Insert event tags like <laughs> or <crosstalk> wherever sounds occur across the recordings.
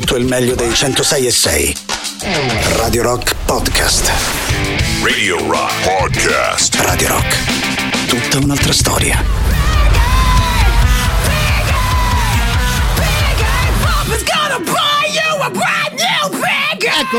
tutto il meglio dei 106 e 6. Radio Rock Podcast. Radio Rock Podcast. Radio Rock. Tutta un'altra storia. It's gonna buy Ecco,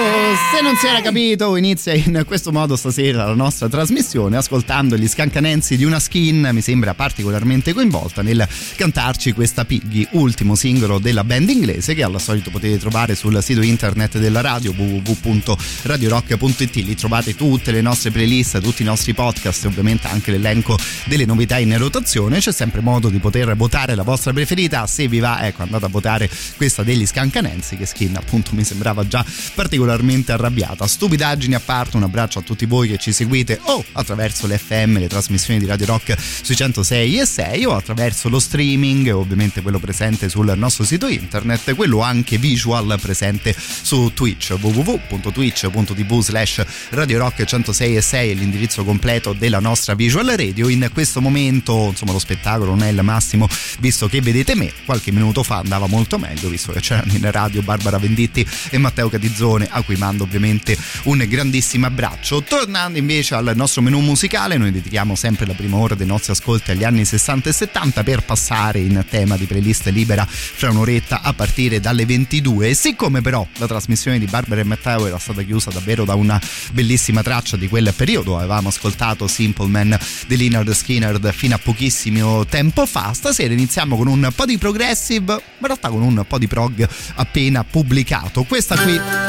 se non si era capito, inizia in questo modo stasera la nostra trasmissione ascoltando gli scancanensi di una skin, mi sembra particolarmente coinvolta nel cantarci questa Piggy, ultimo singolo della band inglese che al solito potete trovare sul sito internet della radio www.radiorock.it, lì trovate tutte le nostre playlist, tutti i nostri podcast e ovviamente anche l'elenco delle novità in rotazione, c'è sempre modo di poter votare la vostra preferita, se vi va ecco andate a votare questa degli scancanensi che skin appunto mi sembrava già particolarmente arrabbiata. Stupidaggini a parte, un abbraccio a tutti voi che ci seguite o attraverso le FM, le trasmissioni di Radio Rock sui 106 e 6 o attraverso lo streaming, ovviamente quello presente sul nostro sito internet, quello anche visual presente su Twitch, www.twitch.tv slash Radio Rock 106 e 6 è l'indirizzo completo della nostra visual radio. In questo momento, insomma, lo spettacolo non è il massimo, visto che vedete me, qualche minuto fa andava molto meglio, visto che c'erano in radio Barbara Venditti e Matteo Catizzone, a cui mando ovviamente un grandissimo abbraccio. Tornando invece al nostro menù musicale, noi dedichiamo sempre la prima ora dei nostri ascolti agli anni 60 e 70 per passare in tema di playlist libera fra un'oretta a partire dalle 22. E siccome però la trasmissione di Barbara e Matteo era stata chiusa davvero da una bellissima traccia di quel periodo, avevamo ascoltato Simple Man di Leonard Skinner fino a pochissimo tempo fa, stasera iniziamo con un po' di progressive, ma in realtà con un po' di prog appena pubblicato. Questa qui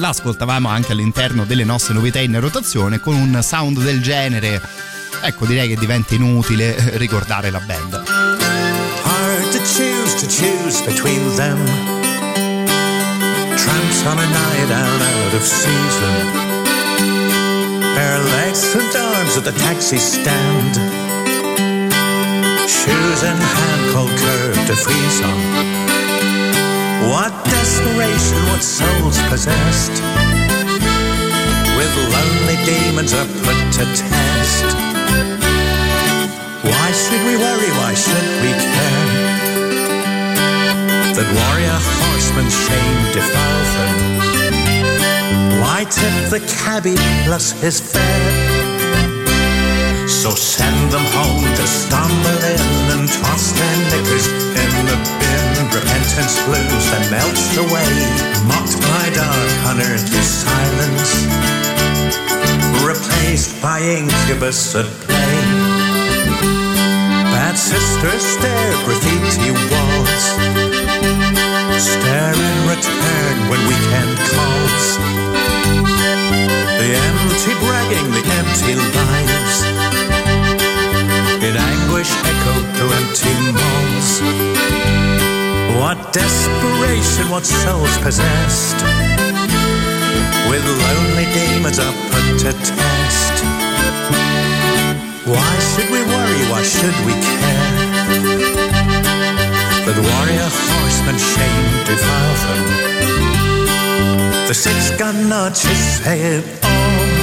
l'ascoltavamo anche all'interno delle nostre novità in rotazione con un sound del genere. Ecco, direi che diventa inutile ricordare la band. Hard to choose, to choose between them. Tramps on a night out, out of season. Bare legs and arms at the taxi stand. Shoes in hand, cold curve to freeze on. What desperation, what souls possessed with lonely demons are put to test. Why should we worry? Why should we care? That warrior horseman's shame defile them. Why tip the cabbie plus his fare? So send them home to stumble in and toss their knickers in the bin. Repentance blues and melts away, mocked by dark unearthly silence, replaced by incubus at play. Bad sisters stare graffiti walls, stare in return when weekend calls. The empty bragging, the empty lives to empty malls. What desperation, what souls possessed, with lonely demons are put to test. Why should we worry, why should we care? That warrior horsemen shame defile them. The six gun notches say it all.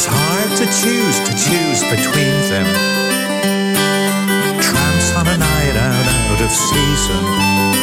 Was hard to choose, to choose between them. Tramps on a night out, out of season.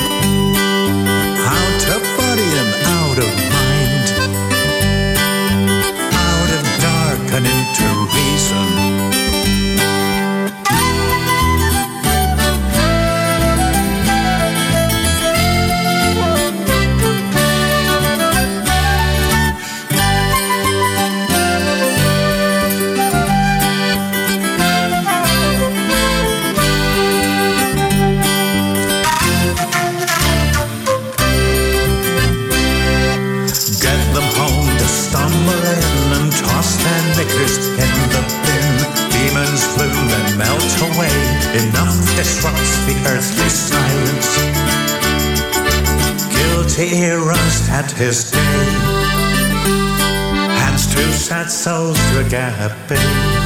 Enough disrupts the earthly silence. Guilty runs at his day. Hands to sad souls agape.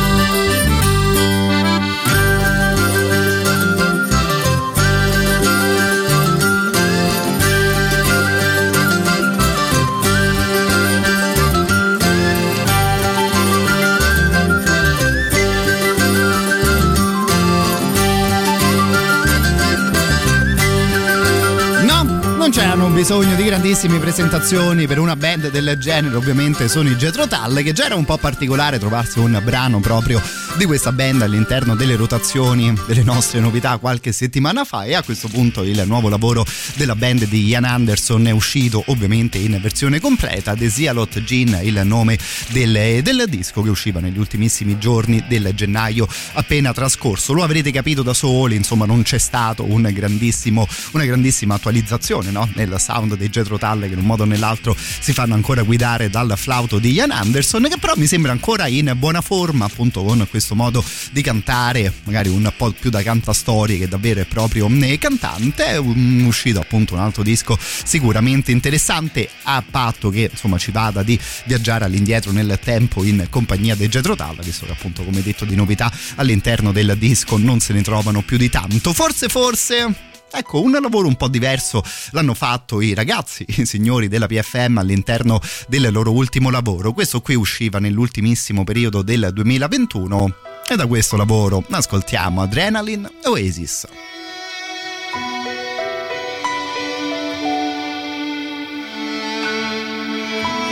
Moonshine. Bisogno di grandissime presentazioni per una band del genere, ovviamente sono i Jetro Tull, che già era un po' particolare trovarsi un brano proprio di questa band all'interno delle rotazioni delle nostre novità qualche settimana fa e a questo punto il nuovo lavoro della band di Ian Anderson è uscito ovviamente in versione completa, The Zialot Gin, il nome del, del disco che usciva negli ultimissimi giorni del gennaio appena trascorso. Lo avrete capito da soli, insomma non c'è stato un grandissimo, una grandissima attualizzazione no? Nel sound dei Jetro Tull che in un modo o nell'altro si fanno ancora guidare dal flauto di Ian Anderson che però mi sembra ancora in buona forma appunto con questo modo di cantare magari un po' più da cantastorie che davvero è proprio cantante è uscito appunto un altro disco sicuramente interessante a patto che insomma ci vada di viaggiare all'indietro nel tempo in compagnia dei Jetro Tull visto che appunto come detto di novità all'interno del disco non se ne trovano più di tanto. Forse forse Ecco, un lavoro un po' diverso l'hanno fatto i ragazzi, i signori della PFM all'interno del loro ultimo lavoro. Questo qui usciva nell'ultimissimo periodo del 2021 e da questo lavoro ascoltiamo Adrenaline Oasis.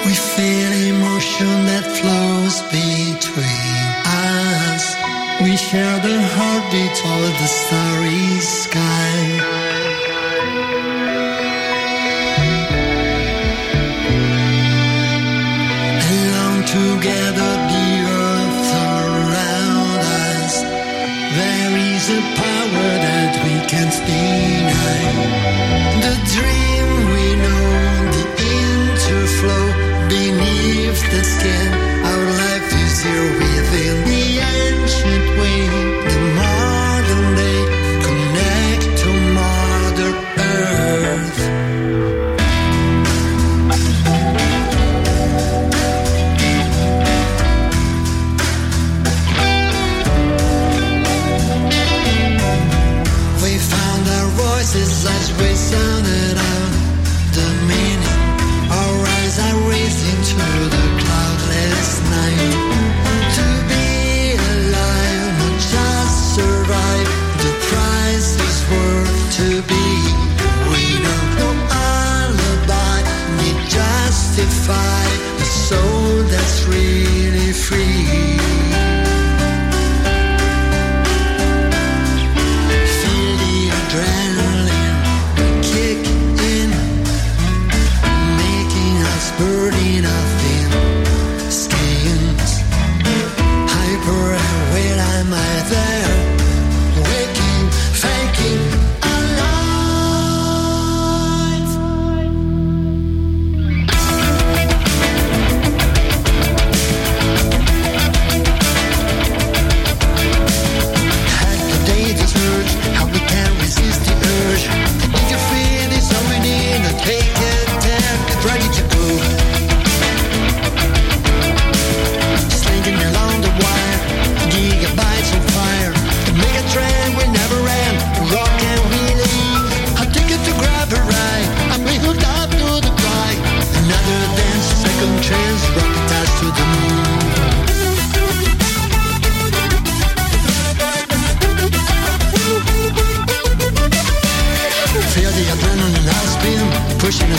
We feel emotion that flows between. We share the heartbeat of the starry sky. Alone together, the earth around us. There is a power that we can't deny. The dream we know, the interflow beneath the skin. Our life is here justify a soul that's really free.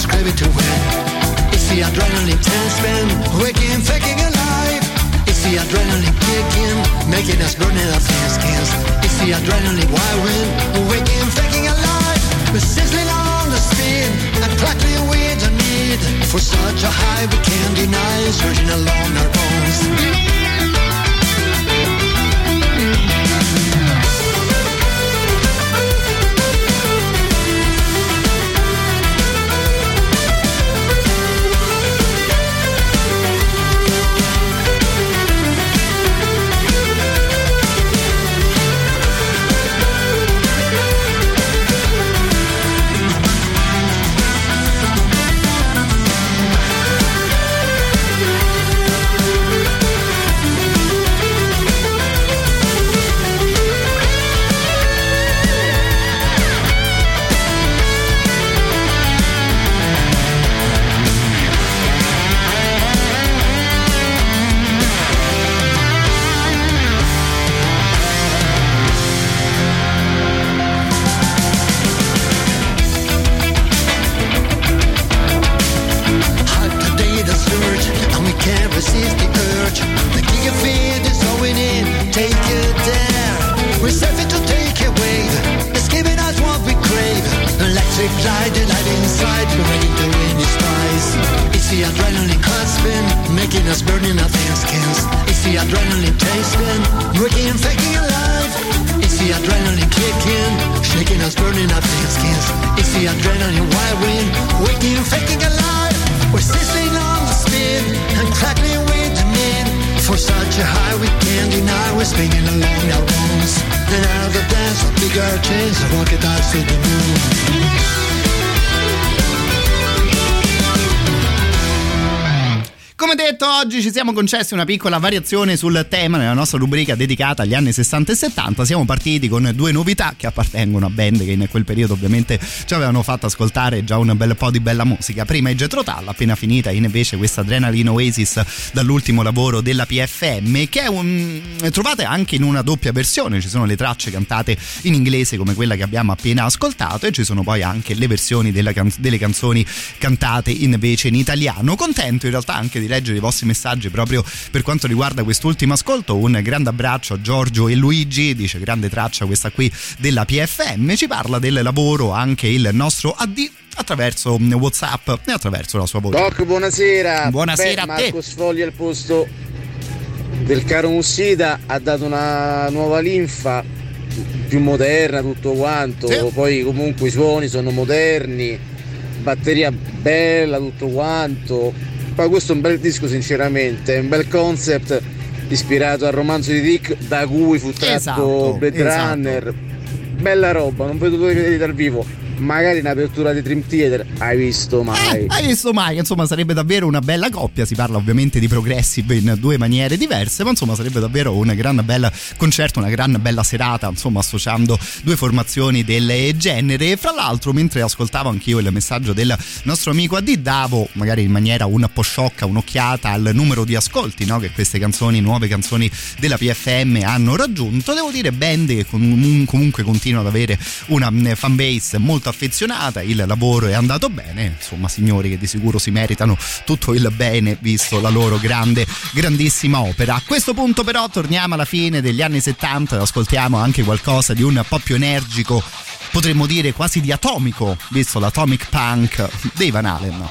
Us craving to win. It's the adrenaline spin, waking, faking alive. It's the adrenaline kicking, making us burning our thin skins. It's the adrenaline wild wind, waking, faking alive. We're sizzling on the spin, and practically we don't need. For such a high we can't deny, surging along our bones. Concessi una piccola variazione sul tema nella nostra rubrica dedicata agli anni 60 e 70. Siamo partiti con due novità che appartengono a band che in quel periodo ovviamente ci avevano fatto ascoltare già un bel po' di bella musica. Prima i Jetro Tull, appena finita invece questa Adrenaline Oasis dall'ultimo lavoro della PFM che è un... trovate anche in una doppia versione, ci sono le tracce cantate in inglese come quella che abbiamo appena ascoltato e ci sono poi anche le versioni can... delle canzoni cantate invece in italiano. Contento in realtà anche di leggere i vostri messaggi proprio per quanto riguarda quest'ultimo ascolto. Un grande abbraccio a Giorgio e Luigi, dice grande traccia questa qui della PFM, ci parla del lavoro anche il nostro AD attraverso Whatsapp e attraverso la sua voce. Doc, buonasera. Buonasera Beh, a te. Marco Sfogli al posto del caro Mussida ha dato una nuova linfa più moderna, tutto quanto. Sì. Poi comunque i suoni sono moderni, batteria bella, tutto quanto. Poi questo è un bel disco sinceramente, è un bel concept ispirato al romanzo di Dick da cui fu tratto Esatto, Blade esatto. Runner. Bella roba, non vedo dove vedere dal vivo. Magari in apertura di Dream Theater, hai visto mai? Eh, hai visto mai? Insomma, sarebbe davvero una bella coppia. Si parla ovviamente di progressive in due maniere diverse, ma insomma, sarebbe davvero un gran bel concerto, una gran bella serata, insomma, associando due formazioni del genere. E fra l'altro, mentre ascoltavo anch'io il messaggio del nostro amico AD, davo magari in maniera un po' sciocca un'occhiata al numero di ascolti no? che queste canzoni, nuove canzoni della PFM hanno raggiunto. Devo dire, band che comun- comunque continuano ad avere una mm, fanbase molto affezionata, il lavoro è andato bene, insomma signori che di sicuro si meritano tutto il bene visto la loro grande, grandissima opera. A questo punto però torniamo alla fine degli anni 70 ed ascoltiamo anche qualcosa di un po' più energico, potremmo dire quasi di atomico, visto l'atomic punk dei Van Halen.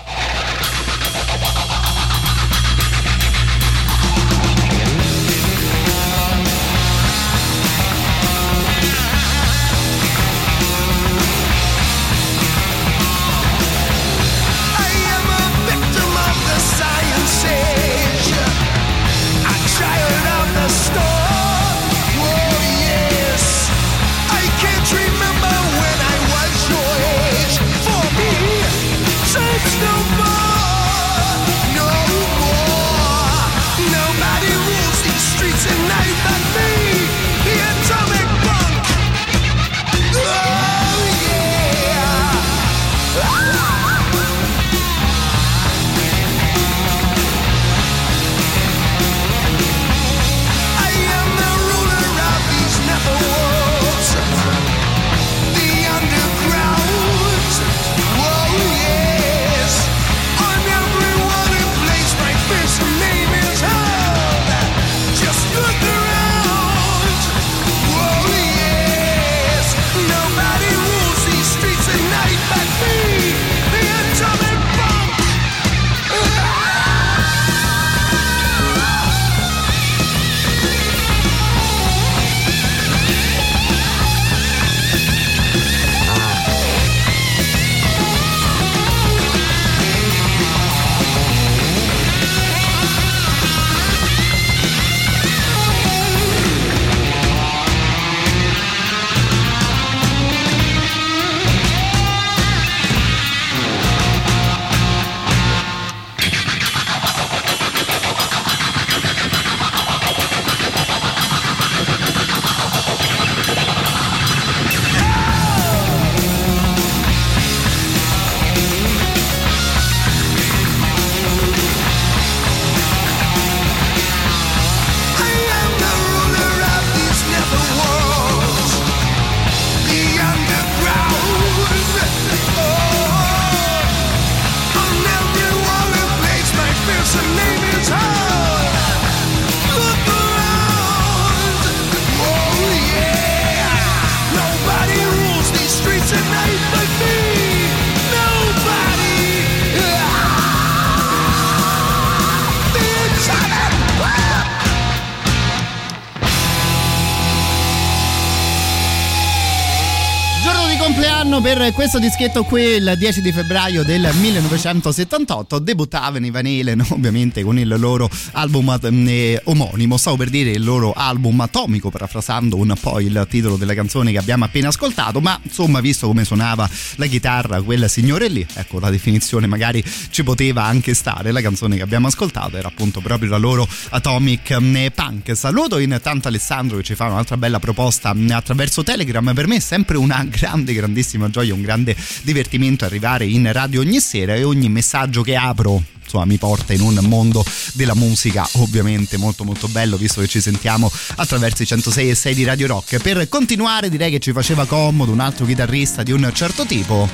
Per questo dischetto qui il 10 di febbraio del 1978 debuttavano i Van Halen ovviamente con il loro album eh, omonimo. Stavo per dire il loro album atomico parafrasando un po' il titolo della canzone che abbiamo appena ascoltato ma insomma visto come suonava la chitarra quel signore lì ecco la definizione magari ci poteva anche stare. La canzone che abbiamo ascoltato era appunto proprio la loro Atomic eh, Punk. Saluto intanto Alessandro che ci fa un'altra bella proposta mm, attraverso Telegram. Per me è sempre una grande grandissima gioia un grande divertimento arrivare in radio ogni sera e ogni messaggio che apro insomma mi porta in un mondo della musica ovviamente molto molto bello visto che ci sentiamo attraverso i 106 e 6 di Radio Rock per continuare direi che ci faceva comodo un altro chitarrista di un certo tipo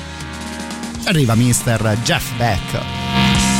arriva Mr. Jeff Beck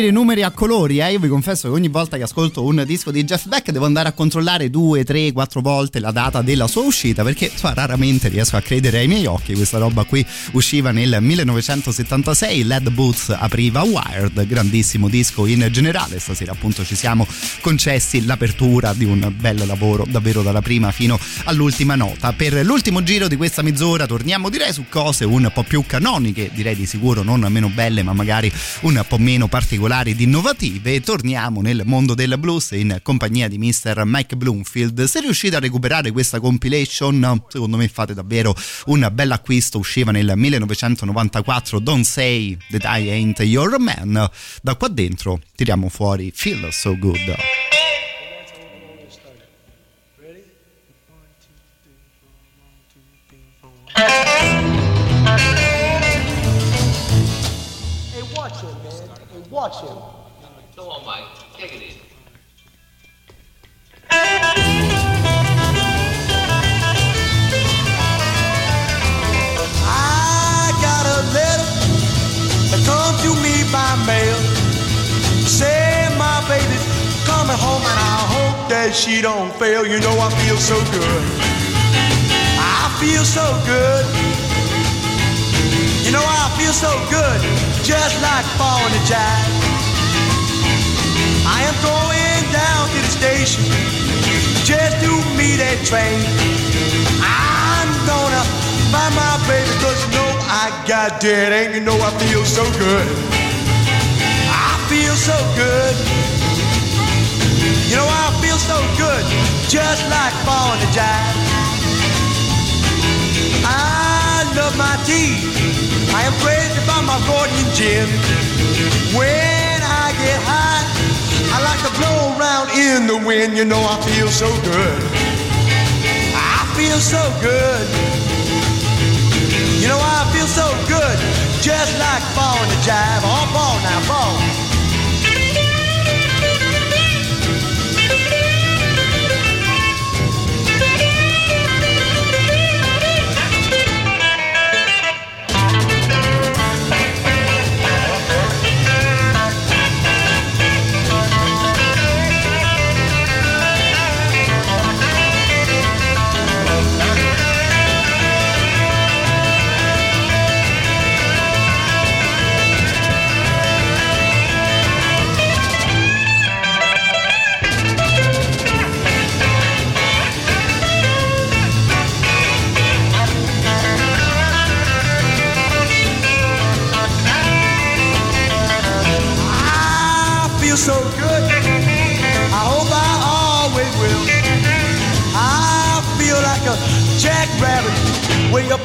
dire numeri a colori. Eh? Io vi confesso che ogni volta che ascolto un disco di Jeff Beck devo andare a controllare due, tre, quattro volte la data della sua uscita perché so, raramente riesco a credere ai miei occhi. Questa roba qui usciva nel 1976. Led Boots apriva Wired, grandissimo disco in generale. Stasera appunto ci siamo concessi l'apertura di un bel lavoro davvero dalla prima fino all'ultima nota. Per l'ultimo giro di questa mezz'ora torniamo direi su cose un po' più canoniche, direi di sicuro non meno belle ma magari un po' meno meno particolari ed innovative. Torniamo nel mondo del blues in compagnia di Mr. Mike Bloomfield. Se riuscite a recuperare questa compilation, secondo me fate davvero un bel acquisto. Usciva nel 1994 Don't Say That I Ain't Your Man. Da qua dentro tiriamo fuori Feel So Good. Watch him. Come on, Mike. Take it easy. I got a letter that come to me by mail. Say my baby's coming home and I hope that she don't fail. You know I feel so good. I feel so good. You know I feel so good, just like falling a jive. I am going down to the station just to meet a train. I'm gonna find my baby, cause you know I got dead ain't you know I feel so good. I feel so good. You know I feel so good, just like falling a jive. I love my tea. I am crazy about my Gordon gin. When I get high, I like to blow around in the wind. You know I feel so good. I feel so good. You know I feel so good, just like falling to jive. Oh, ball now, ball.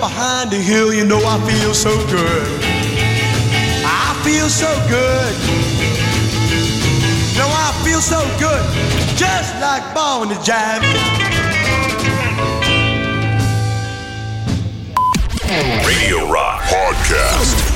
Behind the hill. You know I feel so good. I feel so good. No, I feel so good, just like born to jive. Radio Rock Podcast.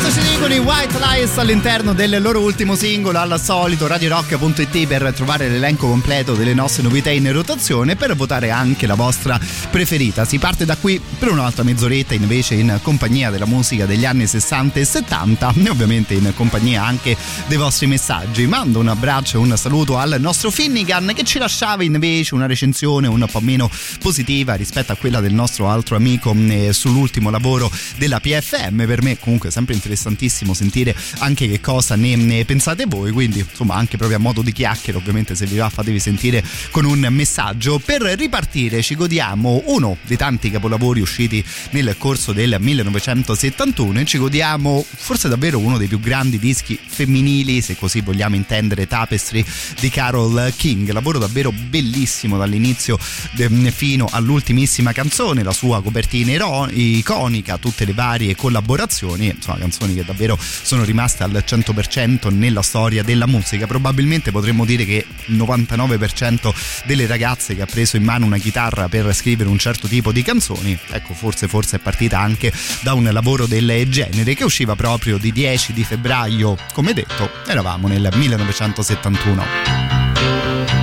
Questo ci dicono i White Lies all'interno del loro ultimo singolo, al solito radiorock.it per trovare l'elenco completo delle nostre novità in rotazione e per votare anche la vostra preferita. Si parte da qui per un'altra mezz'oretta invece in compagnia della musica degli anni 60 e 70 e ovviamente in compagnia anche dei vostri messaggi. Mando un abbraccio e un saluto al nostro Finnegan che ci lasciava invece una recensione un po' meno positiva rispetto a quella del nostro altro amico eh, sull'ultimo lavoro della PFM. Per me comunque sempre interessantissimo sentire anche che cosa ne, ne pensate voi, quindi insomma anche proprio a modo di chiacchiere, ovviamente se vi va fatevi sentire con un messaggio. Per ripartire ci godiamo uno dei tanti capolavori usciti nel corso del 1971 e ci godiamo forse davvero uno dei più grandi dischi femminili, se così vogliamo intendere, Tapestry di Carol King, lavoro davvero bellissimo dall'inizio de- fino all'ultimissima canzone, la sua copertina iconica, tutte le varie collaborazioni, insomma canzoni che davvero sono rimaste al 100% nella storia della musica. Probabilmente potremmo dire che il 99% delle ragazze che ha preso in mano una chitarra per scrivere un certo tipo di canzoni, ecco forse forse è partita anche da un lavoro del genere che usciva proprio di 10 di febbraio, come detto, eravamo nel 1971.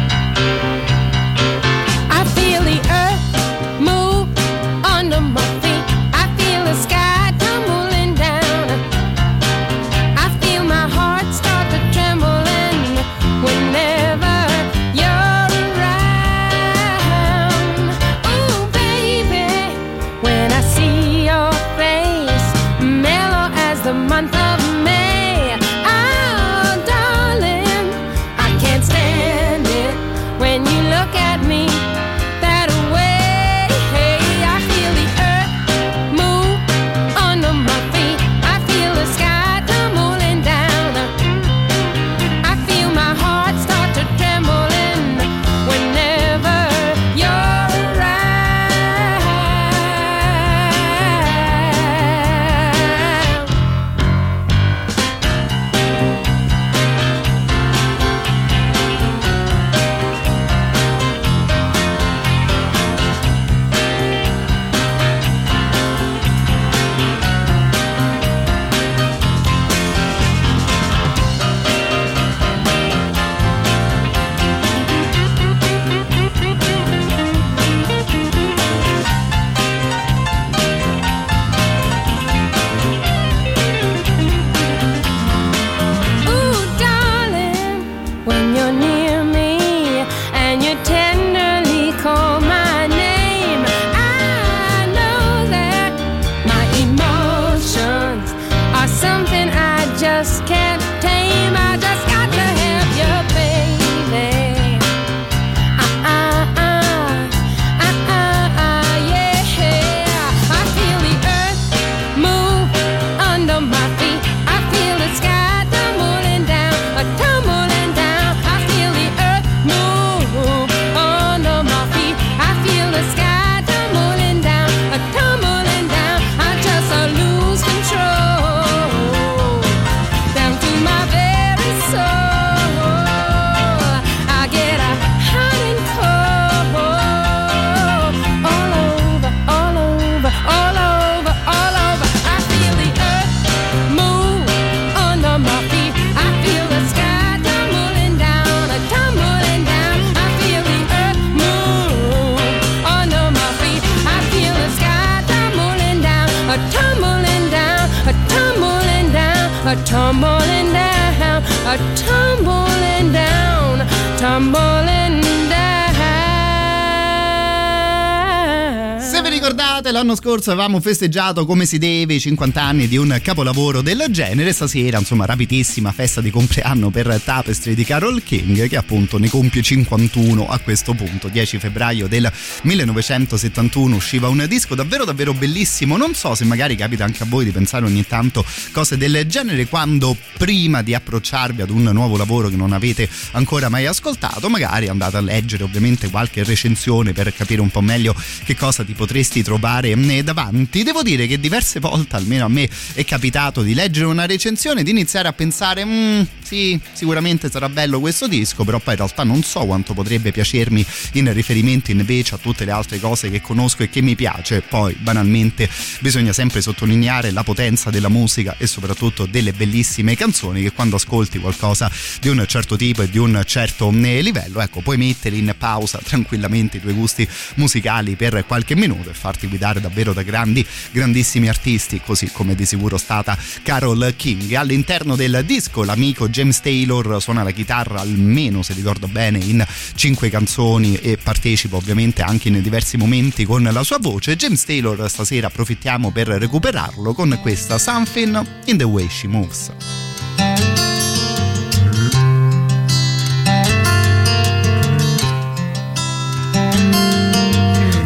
L'anno scorso avevamo festeggiato come si deve i 50 anni di un capolavoro del genere. Stasera, insomma, rapidissima festa di compleanno per Tapestry di Carol King, che appunto ne compie 51 a questo punto. 10 febbraio del 1971 usciva un disco davvero, davvero bellissimo. Non so se magari capita anche a voi di pensare ogni tanto cose del genere quando prima di approcciarvi ad un nuovo lavoro che non avete ancora mai ascoltato, magari andate a leggere ovviamente qualche recensione per capire un po' meglio che cosa ti potresti trovare mm, davanti. Devo dire che diverse volte, almeno a me, è capitato di leggere una recensione e di iniziare a pensare, "Mm, sì, sicuramente sarà bello questo disco, però poi in realtà non so quanto potrebbe piacermi in riferimento invece a tutte le altre cose che conosco e che mi piace. Poi, banalmente, bisogna sempre sottolineare la potenza della musica e soprattutto delle bellissime canzoni che quando ascolti qualcosa di un certo tipo e di un certo mm, livello, ecco, puoi mettere in pausa tranquillamente i tuoi gusti musicali per qualche minuto e farti guidare davvero da grandi, grandissimi artisti, così come di sicuro stata Carol King. All'interno del disco l'amico James Taylor suona la chitarra almeno, se ricordo bene, in cinque canzoni e partecipa ovviamente anche in diversi momenti con la sua voce. James Taylor stasera approfittiamo per recuperarlo con questa Something in the Way She Moves.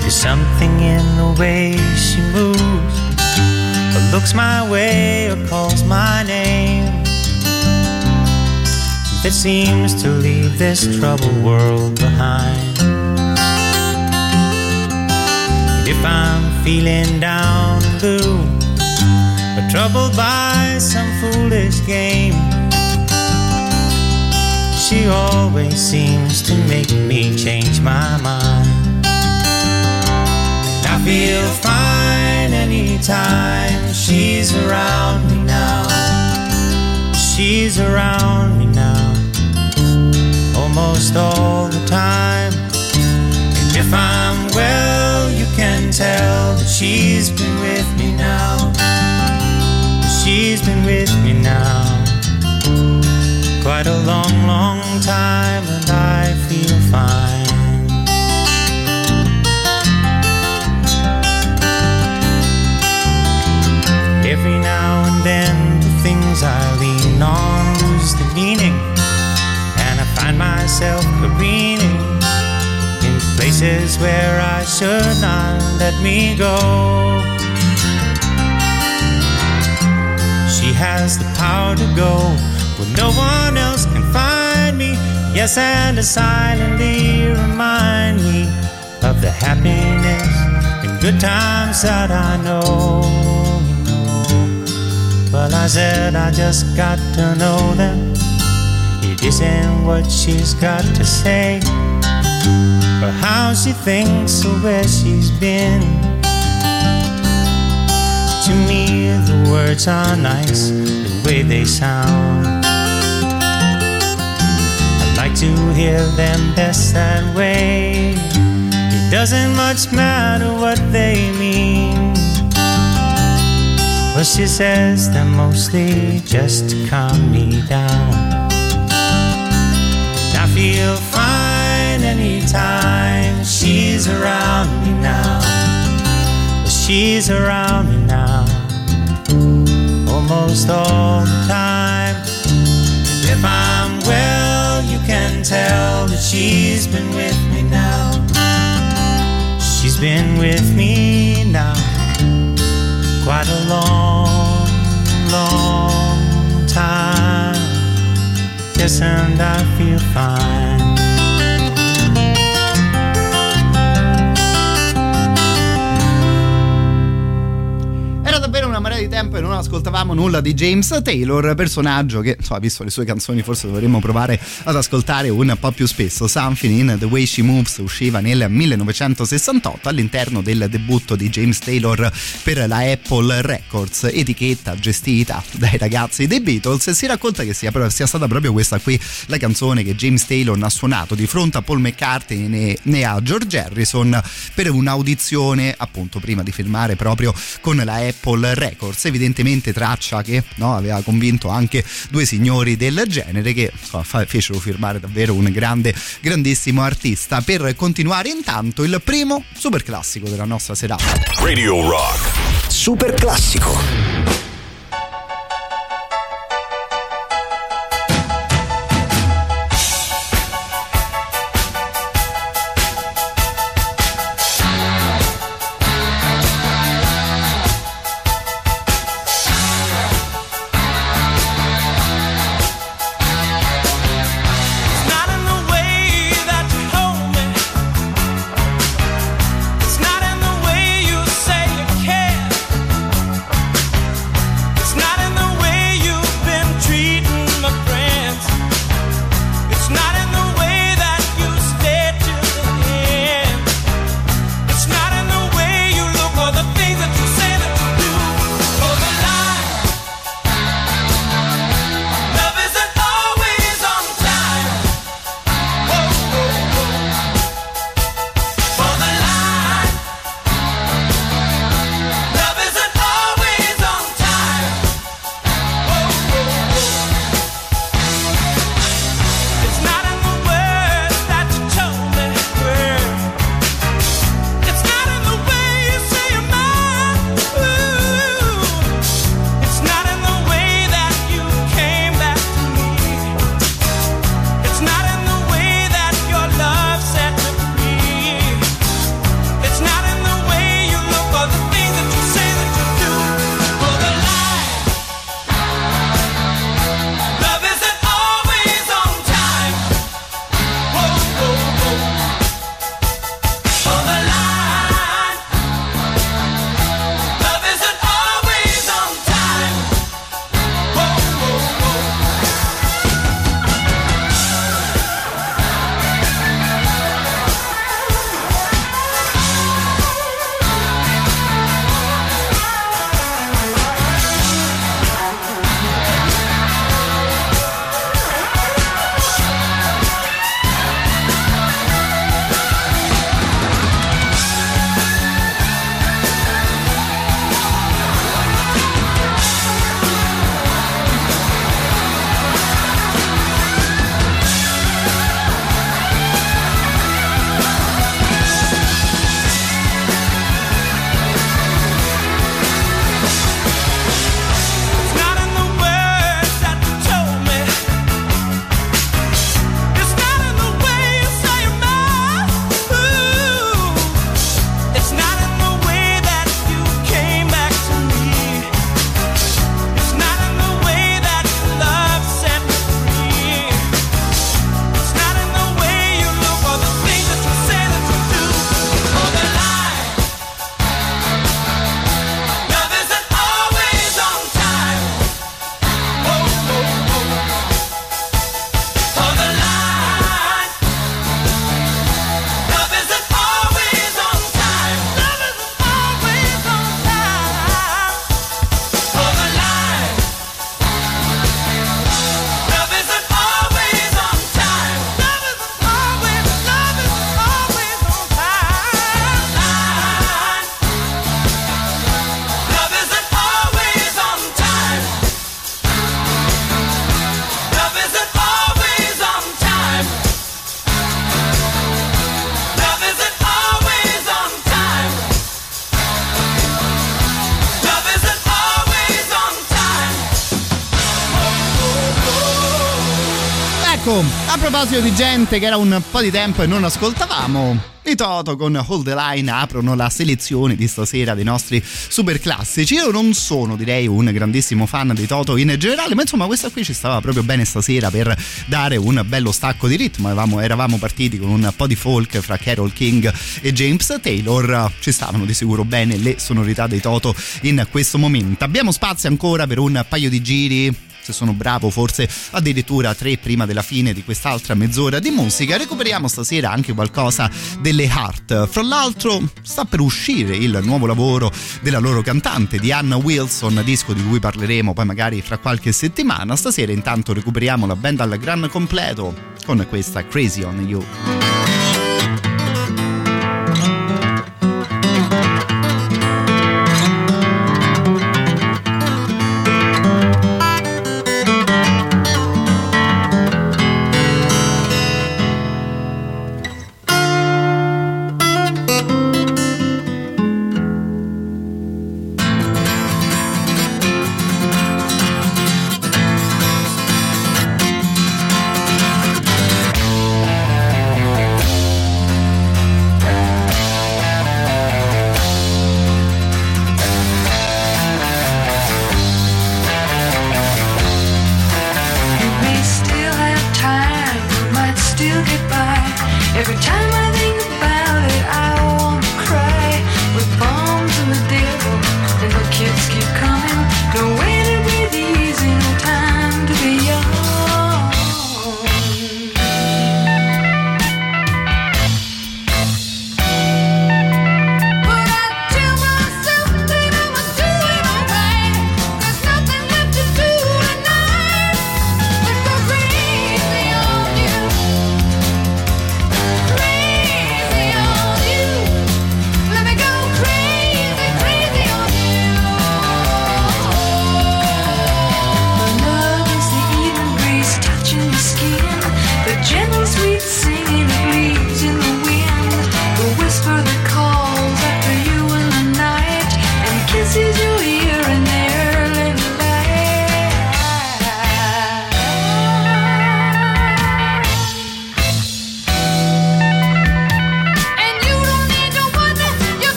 There's something way she moves, or looks my way, or calls my name, that seems to leave this troubled world behind. If I'm feeling down and blue, or troubled by some foolish game, she always seems to make me change my mind. Feel fine anytime she's around me now. She's around me now, almost all the time. And if I'm well, you can tell that she's been with me now. She's been with me now quite a long, long time, and I feel fine. Things I lean on the meaning, and I find myself careening in places where I should not let me go. She has the power to go where no one else can find me. Yes, and to silently remind me of the happiness and good times that I know. Well, I said I just got to know them. It isn't what she's got to say, or how she thinks or where she's been. To me, the words are nice, the way they sound. I like to hear them best that way. It doesn't much matter what they mean. But she says they're mostly just to calm me down. I feel fine anytime she's around me now. She's around me now, almost all the time. And If I'm well, you can tell that she's been with me now. She's been with me now, quite a long, long time. Yes, and I feel fine. Di tempo e non ascoltavamo nulla di James Taylor, personaggio che, insomma, visto le sue canzoni, forse dovremmo provare ad ascoltare un po' più spesso. Something in the Way She Moves usciva nel 1968 all'interno del debutto di James Taylor per la Apple Records, etichetta gestita dai ragazzi dei Beatles. Si racconta che sia, sia stata proprio questa qui la canzone che James Taylor ha suonato di fronte a Paul McCartney e a George Harrison per un'audizione, appunto, prima di firmare proprio con la Apple Records. Evidentemente precedente traccia che no, aveva convinto anche due signori del genere che insomma, fecero firmare davvero un grande, grandissimo artista. Per continuare intanto il primo super classico della nostra serata. Radio Rock. Super classico. Proposito di gente che era un po' di tempo e non ascoltavamo, i Toto con Hold the Line aprono la selezione di stasera dei nostri super classici. Io non sono, direi, un grandissimo fan dei Toto in generale, ma insomma questa qui ci stava proprio bene stasera per dare un bello stacco di ritmo. Eravamo, eravamo partiti con un po' di folk fra Carol King e James Taylor. Ci stavano di sicuro bene le sonorità dei Toto in questo momento. Abbiamo spazio ancora per un paio di giri se sono bravo forse addirittura tre prima della fine di quest'altra mezz'ora di musica. Recuperiamo stasera anche qualcosa delle Heart. Fra l'altro sta per uscire il nuovo lavoro della loro cantante di Anna Wilson disco di cui parleremo poi magari fra qualche settimana. Stasera intanto recuperiamo la band al gran completo con questa Crazy on You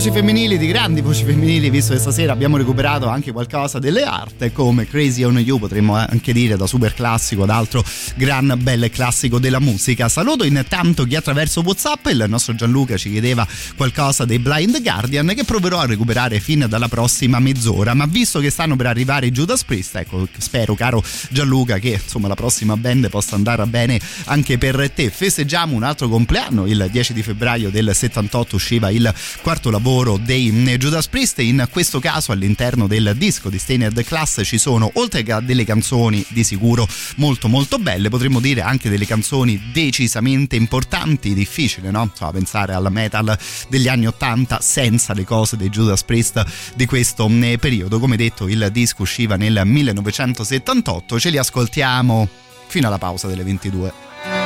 voci femminili, di grandi voci femminili, visto che stasera abbiamo recuperato anche qualcosa delle arte, come Crazy on You, potremmo anche dire da super classico ad altro gran bel classico della musica. Saluto intanto chi attraverso WhatsApp, il nostro Gianluca ci chiedeva qualcosa dei Blind Guardian che proverò a recuperare fin dalla prossima mezz'ora, ma visto che stanno per arrivare i Judas Priest, ecco, spero caro Gianluca che insomma la prossima band possa andare bene anche per te. Festeggiamo un altro compleanno, il 10 di febbraio del 78 usciva il quarto lavoro dei Judas Priest. In questo caso all'interno del disco di Stained Class ci sono oltre che delle canzoni di sicuro molto molto belle potremmo dire anche delle canzoni decisamente importanti difficile no? Insomma, pensare al metal degli anni 80 senza le cose dei Judas Priest di questo eh, periodo. Come detto il disco usciva nel 1978 ce li ascoltiamo fino alla pausa delle 22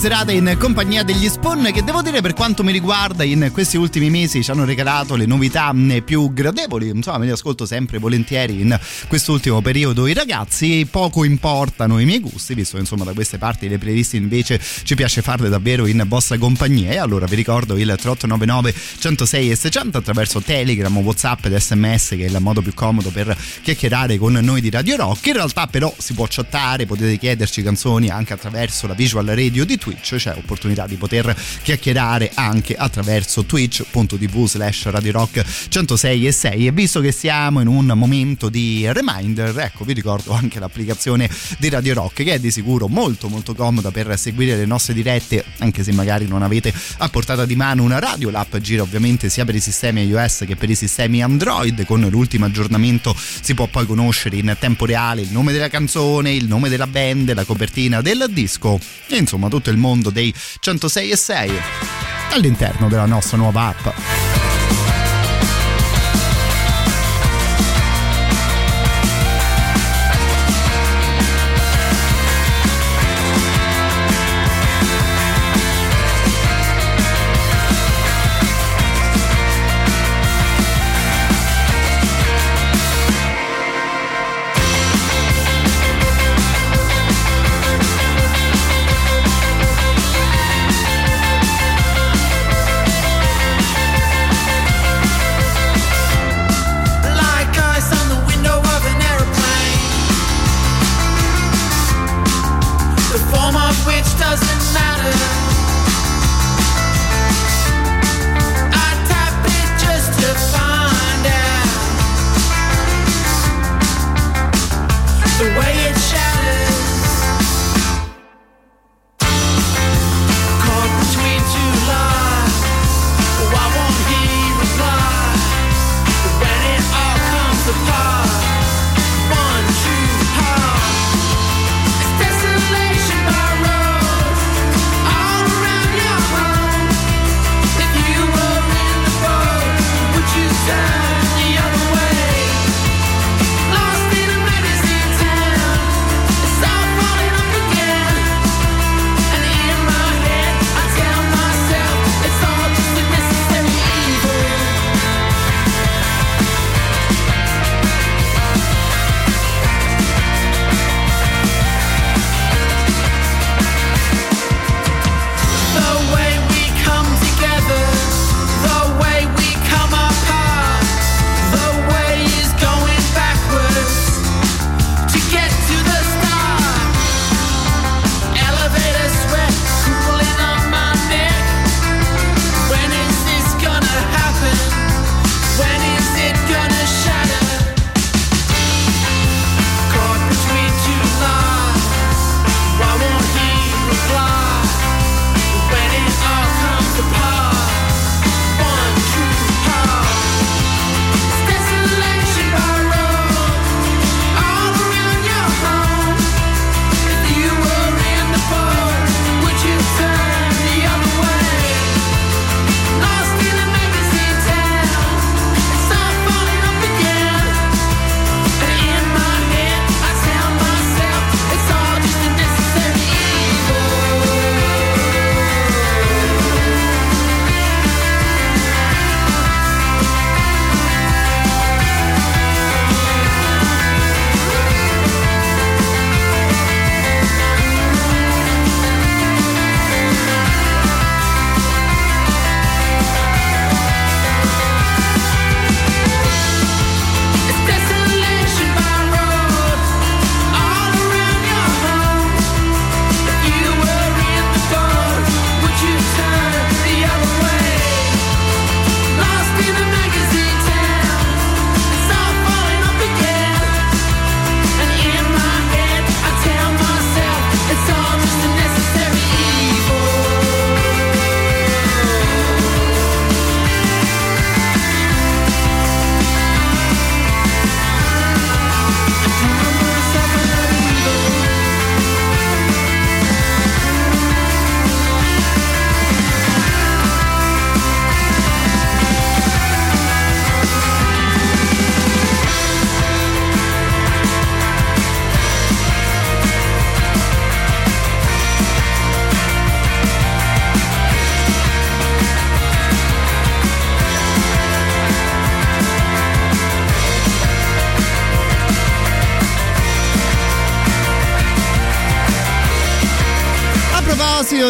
serata in compagnia degli Spawn che devo dire per quanto mi riguarda in questi ultimi mesi ci hanno regalato le novità mh, più gradevoli, insomma me li ascolto sempre volentieri in quest'ultimo periodo. I ragazzi, poco importano i miei gusti visto che insomma da queste parti le playlist invece ci piace farle davvero in vostra compagnia. E allora vi ricordo il 3899 106 e 600 attraverso Telegram, Whatsapp ed SMS che è il modo più comodo per chiacchierare con noi di Radio Rock, in realtà però si può chattare, potete chiederci canzoni anche attraverso la visual radio di Twitch, c'è opportunità di poter chiacchierare anche attraverso twitch.tv slash Radio Rock 106 e 6 e visto che siamo in un momento di reminder, ecco vi ricordo anche l'applicazione di Radio Rock che è di sicuro molto molto comoda per seguire le nostre dirette anche se magari non avete a portata di mano una radio, l'app gira ovviamente sia per i sistemi iOS che per i sistemi Android, con l'ultimo aggiornamento si può poi conoscere in tempo reale il nome della canzone, il nome della band, la copertina del disco e insomma tutto il mondo dei 106 e 6 all'interno della nostra nuova app.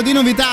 Di novità,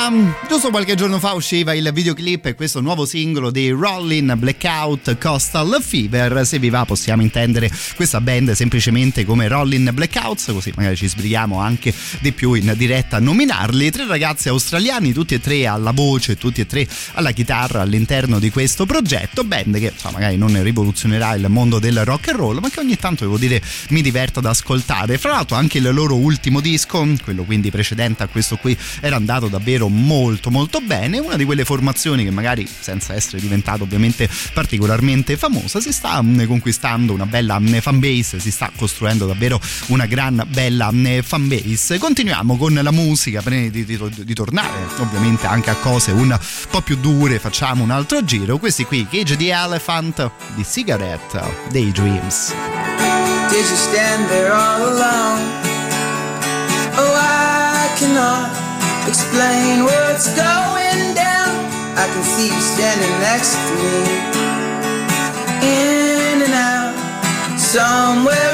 giusto qualche giorno fa usciva il videoclip e questo nuovo singolo di Rollin Blackout Coastal Fever. Se vi va possiamo intendere questa band semplicemente come Rollin Blackouts, così magari ci sbrighiamo anche di più in diretta a nominarli. Tre ragazzi australiani, tutti e tre alla voce, tutti e tre alla chitarra all'interno di questo progetto. Band che insomma, magari non rivoluzionerà il mondo del rock and roll, ma che ogni tanto devo dire mi diverto ad ascoltare. Fra l'altro anche il loro ultimo disco, quello quindi precedente a questo qui, era andato davvero molto molto bene. Una di quelle formazioni che magari senza essere diventato ovviamente particolarmente famosa si sta mm, conquistando una bella mm, fanbase, si sta costruendo davvero una gran bella mm, fanbase. Continuiamo con la musica prima di, di, di tornare ovviamente anche a cose un po' più dure, facciamo un altro giro. Questi qui, Cage the Elephant di Cigarette Daydreams. Did you stand there all alone? Oh, I cannot explain what's going down. I can see you standing next to me. In and out, somewhere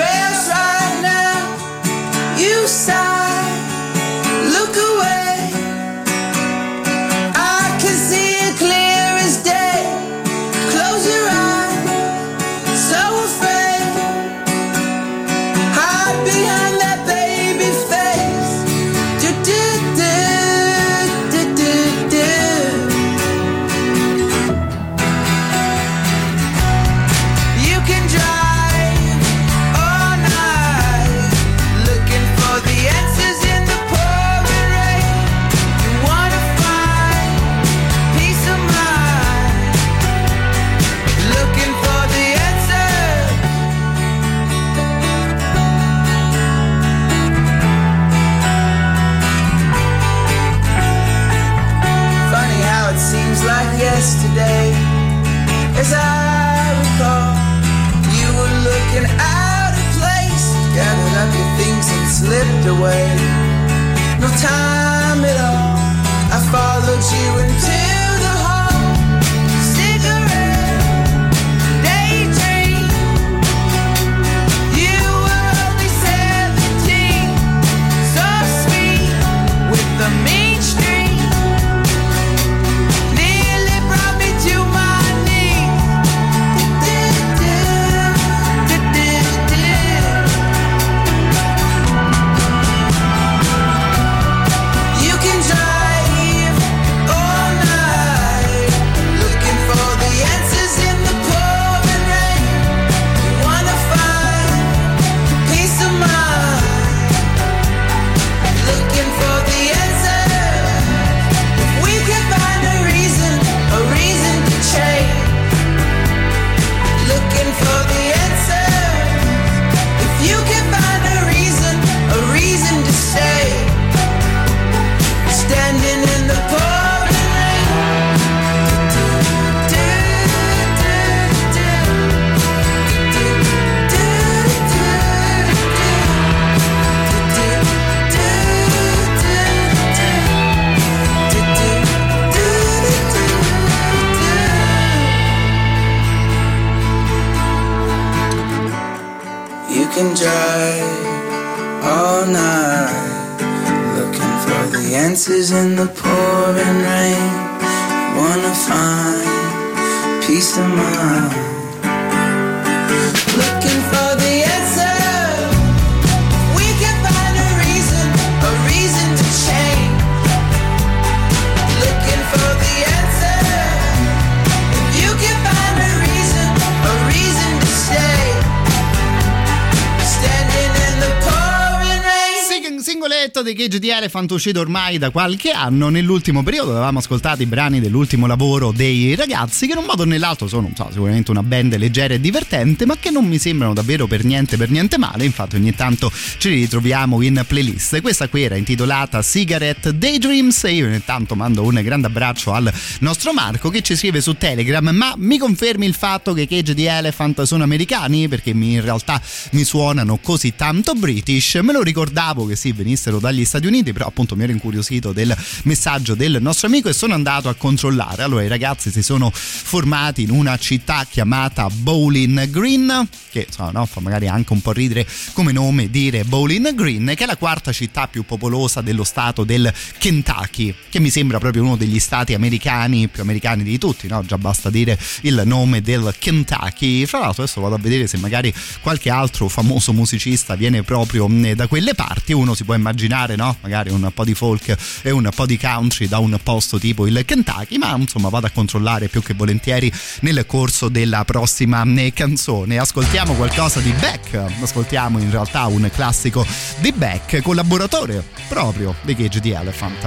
Cage di Elephant uscito ormai da qualche anno. Nell'ultimo periodo avevamo ascoltato i brani dell'ultimo lavoro dei ragazzi, che in un modo o nell'altro sono so, sicuramente una band leggera e divertente, ma che non mi sembrano davvero per niente, per niente male. Infatti, ogni tanto ci ritroviamo in playlist. Questa qui era intitolata Cigarette Daydreams. E io intanto mando un grande abbraccio al nostro Marco che ci scrive su Telegram. Ma mi confermi il fatto che i Cage di Elephant sono americani? Perché in realtà mi suonano così tanto british. Me lo ricordavo che sì, venissero dagli Stati Uniti, però appunto mi ero incuriosito del messaggio del nostro amico e sono andato a controllare. Allora i ragazzi si sono formati in una città chiamata Bowling Green, che insomma, no, fa magari anche un po' ridere come nome dire Bowling Green, che è la quarta città più popolosa dello stato del Kentucky, che mi sembra proprio uno degli stati americani più americani di tutti, no? Già basta dire il nome del Kentucky. Fra l'altro adesso vado a vedere se magari qualche altro famoso musicista viene proprio mh, da quelle parti. Uno si può immaginare, no? Magari un po' di folk e un po' di country da un posto tipo il Kentucky, ma insomma vado a controllare più che volentieri nel corso della prossima mh, canzone. Ascoltiamo qualcosa di Beck, ascoltiamo in realtà un classico di Beck, collaboratore proprio di Cage the Elephant.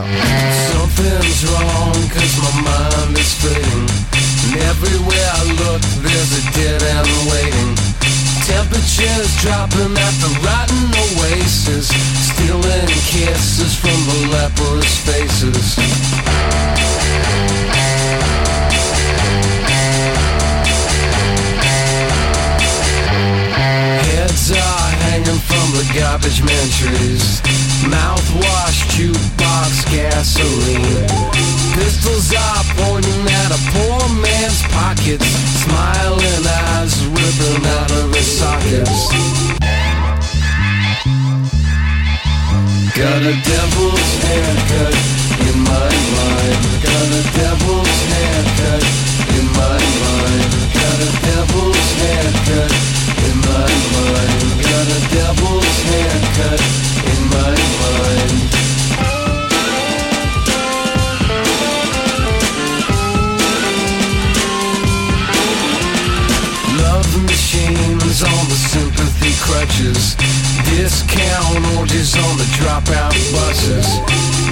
Something's wrong cause my mind is fading And everywhere I look there's a dead end waiting Temperatures dropping at the rotten oasis Stealing kisses from the leprous faces. Heads are hanging from the garbage man trees Mouthwash, jukebox, gasoline. Pistols are pointing at a poor man's pockets Smiling eyes ripping out of his sockets Got a devil's haircut in my mind. Got a devil's haircut in my mind. Got a devil's haircut crutches. Discount orgies on the dropout buses.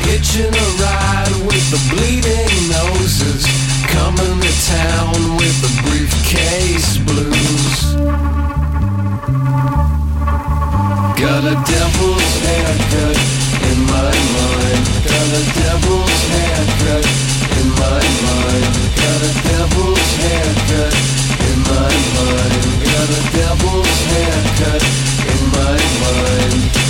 Hitching a ride with the bleeding noses. Coming to town with the briefcase blues. Got a devil's haircut in my mind. Got a devil's haircut in my mind. Got a devil's haircut my mind. Got a devil's haircut in my mind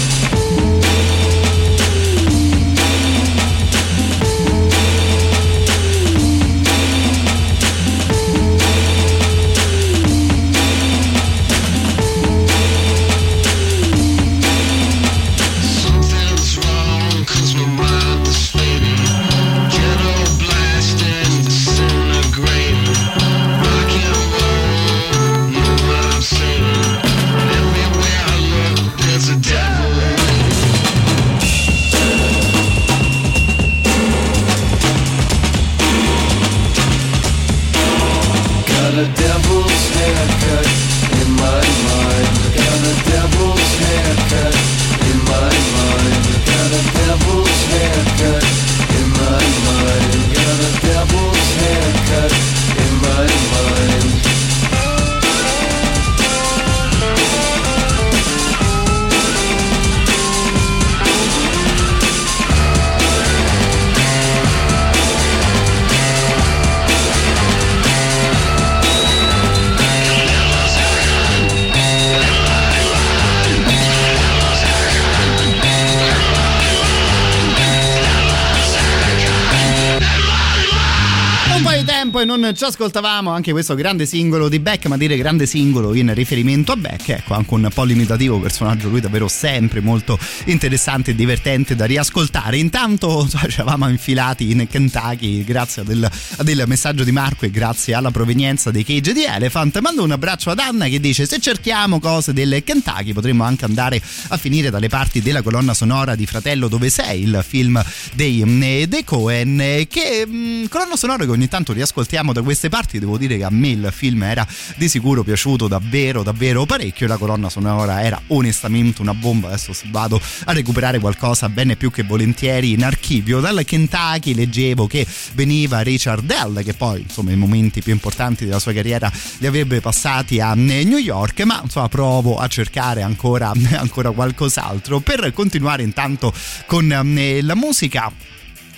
ci ascoltavamo anche questo grande singolo di Beck, ma dire grande singolo in riferimento a Beck, ecco anche un po' limitativo personaggio, lui davvero sempre molto interessante e divertente da riascoltare. Intanto <laughs> insomma, ci eravamo infilati in Kentucky grazie a del, a del messaggio di Marco e grazie alla provenienza dei Cage di Elephant. Mando un abbraccio ad Anna che dice se cerchiamo cose del Kentucky potremmo anche andare a finire dalle parti della colonna sonora di Fratello dove sei, il film dei, eh, dei Cohen, eh, che mh, colonna sonora che ogni tanto riascoltiamo da queste parti, devo dire che a me il film era di sicuro piaciuto davvero davvero parecchio, la colonna sonora era onestamente una bomba, adesso vado a recuperare qualcosa bene più che volentieri in archivio, dal Kentucky leggevo che veniva Richard Dell che poi insomma i momenti più importanti della sua carriera li avrebbe passati a New York, ma insomma provo a cercare ancora, <laughs> ancora qualcos'altro. Per continuare intanto con eh, la musica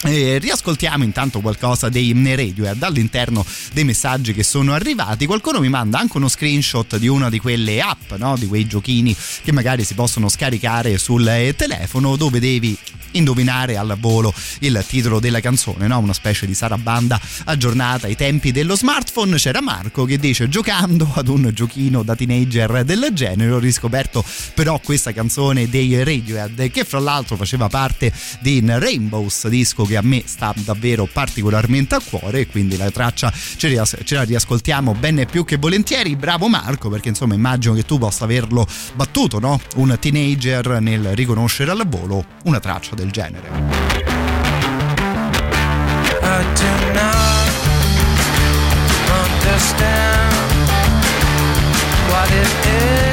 Eh, riascoltiamo intanto qualcosa dei Radiohead all'interno dei messaggi che sono arrivati. Qualcuno mi manda anche uno screenshot di una di quelle app, no? di quei giochini che magari si possono scaricare sul eh, telefono dove devi indovinare al volo il titolo della canzone, no? una specie di sarabanda aggiornata ai tempi dello smartphone. C'era Marco che dice giocando ad un giochino da teenager del genere ho riscoperto però questa canzone dei Radiohead che fra l'altro faceva parte di Rainbows, disco che a me sta davvero particolarmente a cuore e quindi la traccia ce, rias- ce la riascoltiamo ben più che volentieri. Bravo Marco perché insomma immagino che tu possa averlo battuto, no? Un teenager nel riconoscere al volo una traccia del genere. I do not understand what it is.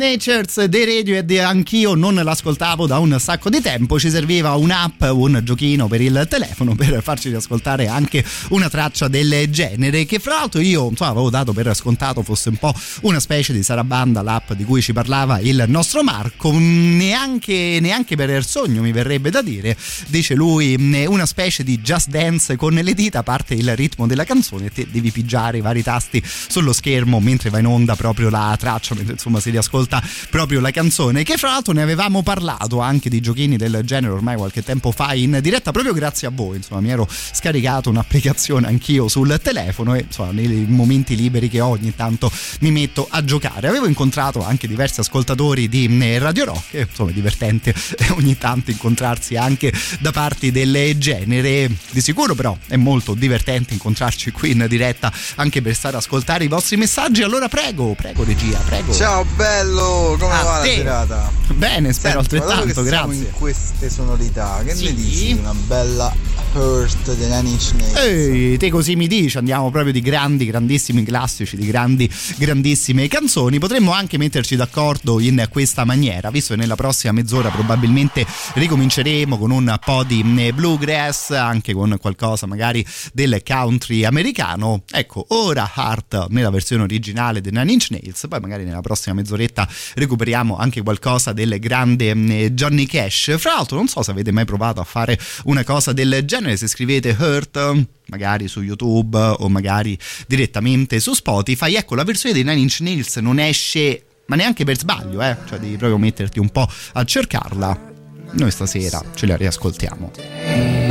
Snatchers dei Radiohead anch'io non l'ascoltavo da un sacco di tempo, ci serviva un'app, un giochino per il telefono per farci ascoltare anche una traccia del genere che fra l'altro io insomma, avevo dato per scontato fosse un po' una specie di sarabanda l'app di cui ci parlava il nostro Marco, neanche, neanche per il sogno mi verrebbe da dire, dice lui una specie di just dance con le dita parte il ritmo della canzone e te devi pigiare i vari tasti sullo schermo mentre va in onda proprio la traccia, mentre insomma si riascolta proprio la canzone. Che fra l'altro ne avevamo parlato anche di giochini del genere ormai qualche tempo fa in diretta, proprio grazie a voi. Insomma, mi ero scaricato un'applicazione anch'io sul telefono e insomma, nei momenti liberi che ho ogni tanto mi metto a giocare. Avevo incontrato anche diversi ascoltatori di eh, Radio Rock, e, insomma, è divertente <laughs> ogni tanto incontrarsi anche da parti del genere. Di sicuro, però, è molto divertente incontrarci qui in diretta anche per stare a ascoltare i vostri messaggi. Allora, prego, prego, regia, prego. Ciao bello, come A va la te. serata? Bene, spero Senti, altrettanto, grazie. in queste sonorità, che Sì. ne dici di una bella Hurst dei Nine Inch Nails? Ehi, te così mi dici, andiamo proprio di grandi, grandissimi classici, di grandi, grandissime canzoni. Potremmo anche metterci d'accordo in questa maniera, visto che nella prossima mezz'ora probabilmente ricominceremo con un po' di eh, bluegrass, anche con qualcosa magari del country americano. Ecco, ora Heart nella versione originale dei Nine Inch Nails, poi magari nella prossima mezz'oretta recuperiamo anche qualcosa del grande eh, Johnny Cash. Fra l'altro non so se avete mai provato a fare una cosa del genere, se scrivete Hurt magari su YouTube o magari direttamente su Spotify, ecco la versione dei Nine Inch Nails non esce ma neanche per sbaglio, eh? cioè devi proprio metterti un po' a cercarla. Noi stasera ce la riascoltiamo.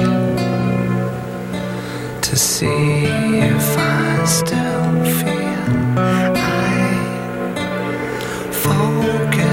to see if I still feel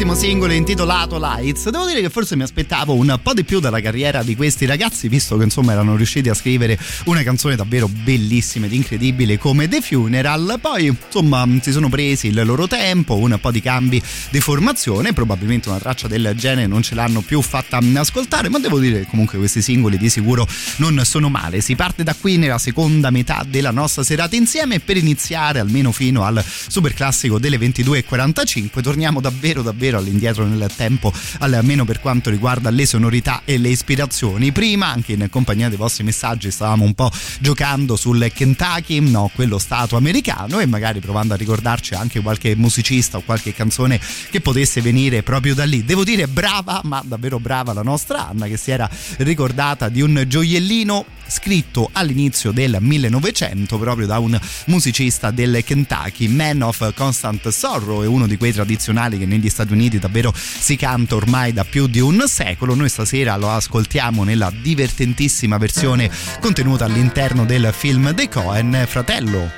ultimo singolo intitolato Lights. Devo dire che forse mi aspettavo un po' di più dalla carriera di questi ragazzi, visto che insomma erano riusciti a scrivere una canzone davvero bellissima ed incredibile come The Funeral. Poi insomma si sono presi il loro tempo, un po' di cambi di formazione, probabilmente una traccia del genere non ce l'hanno più fatta ascoltare, ma devo dire che comunque questi singoli di sicuro non sono male. Si parte da qui nella seconda metà della nostra serata insieme per iniziare almeno fino al super classico delle 22.45 torniamo davvero davvero all'indietro nel tempo almeno per quanto riguarda le sonorità e le ispirazioni. Prima anche in compagnia dei vostri messaggi stavamo un po' giocando sul Kentucky no quello stato americano e magari provando a ricordarci anche qualche musicista o qualche canzone che potesse venire proprio da lì. Devo dire brava ma davvero brava la nostra Anna che si era ricordata di un gioiellino scritto all'inizio del 1900 proprio da un musicista del Kentucky, Man of Constant Sorrow, è uno di quei tradizionali che negli Stati Uniti davvero si canta ormai da più di un secolo. Noi stasera lo ascoltiamo nella divertentissima versione contenuta all'interno del film The Cohen, fratello.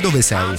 Dove sei?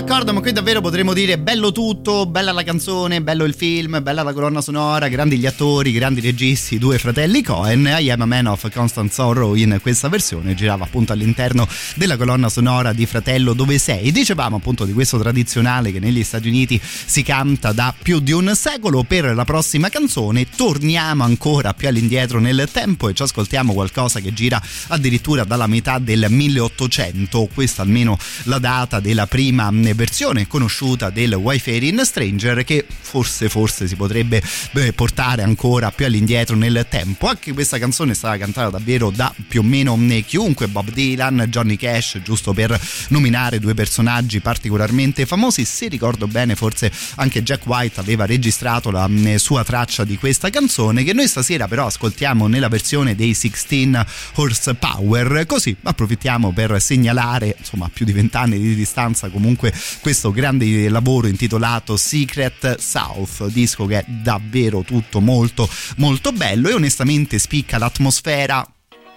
D'accordo, ma qui davvero potremmo dire bello tutto, bella la canzone, bello il film, bella la colonna sonora, grandi gli attori, grandi registi, due fratelli Cohen. I am a man of constant sorrow in questa versione girava appunto all'interno della colonna sonora di Fratello dove sei. Dicevamo appunto di questo tradizionale che negli Stati Uniti si canta da più di un secolo. Per la prossima canzone torniamo ancora più all'indietro nel tempo e ci ascoltiamo qualcosa che gira addirittura dalla metà del 1800. Questa almeno la data della prima versione conosciuta del Wayfaring Stranger che forse forse si potrebbe beh, portare ancora più all'indietro nel tempo. Anche questa canzone è stata cantata davvero da più o meno chiunque, Bob Dylan, Johnny Cash, giusto per nominare due personaggi particolarmente famosi. Se ricordo bene, forse anche Jack White aveva registrato la mh, sua traccia di questa canzone che noi stasera però ascoltiamo nella versione dei 16 Horsepower. Così approfittiamo per segnalare, insomma, più di vent'anni di distanza comunque questo grande lavoro intitolato Secret South, disco che è davvero tutto molto molto bello e onestamente spicca l'atmosfera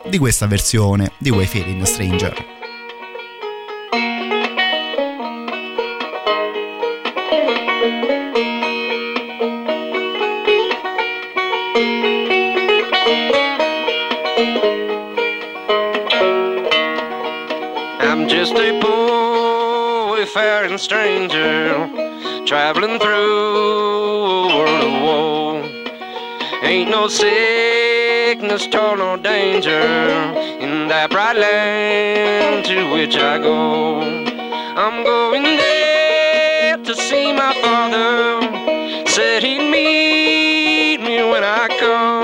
di questa versione di Wayfaring Stranger. Wayfaring stranger traveling through a world of woe. Ain't no sickness, toil, no danger in that bright land to which I go. I'm going there to see my father. Said he'd meet me when I come.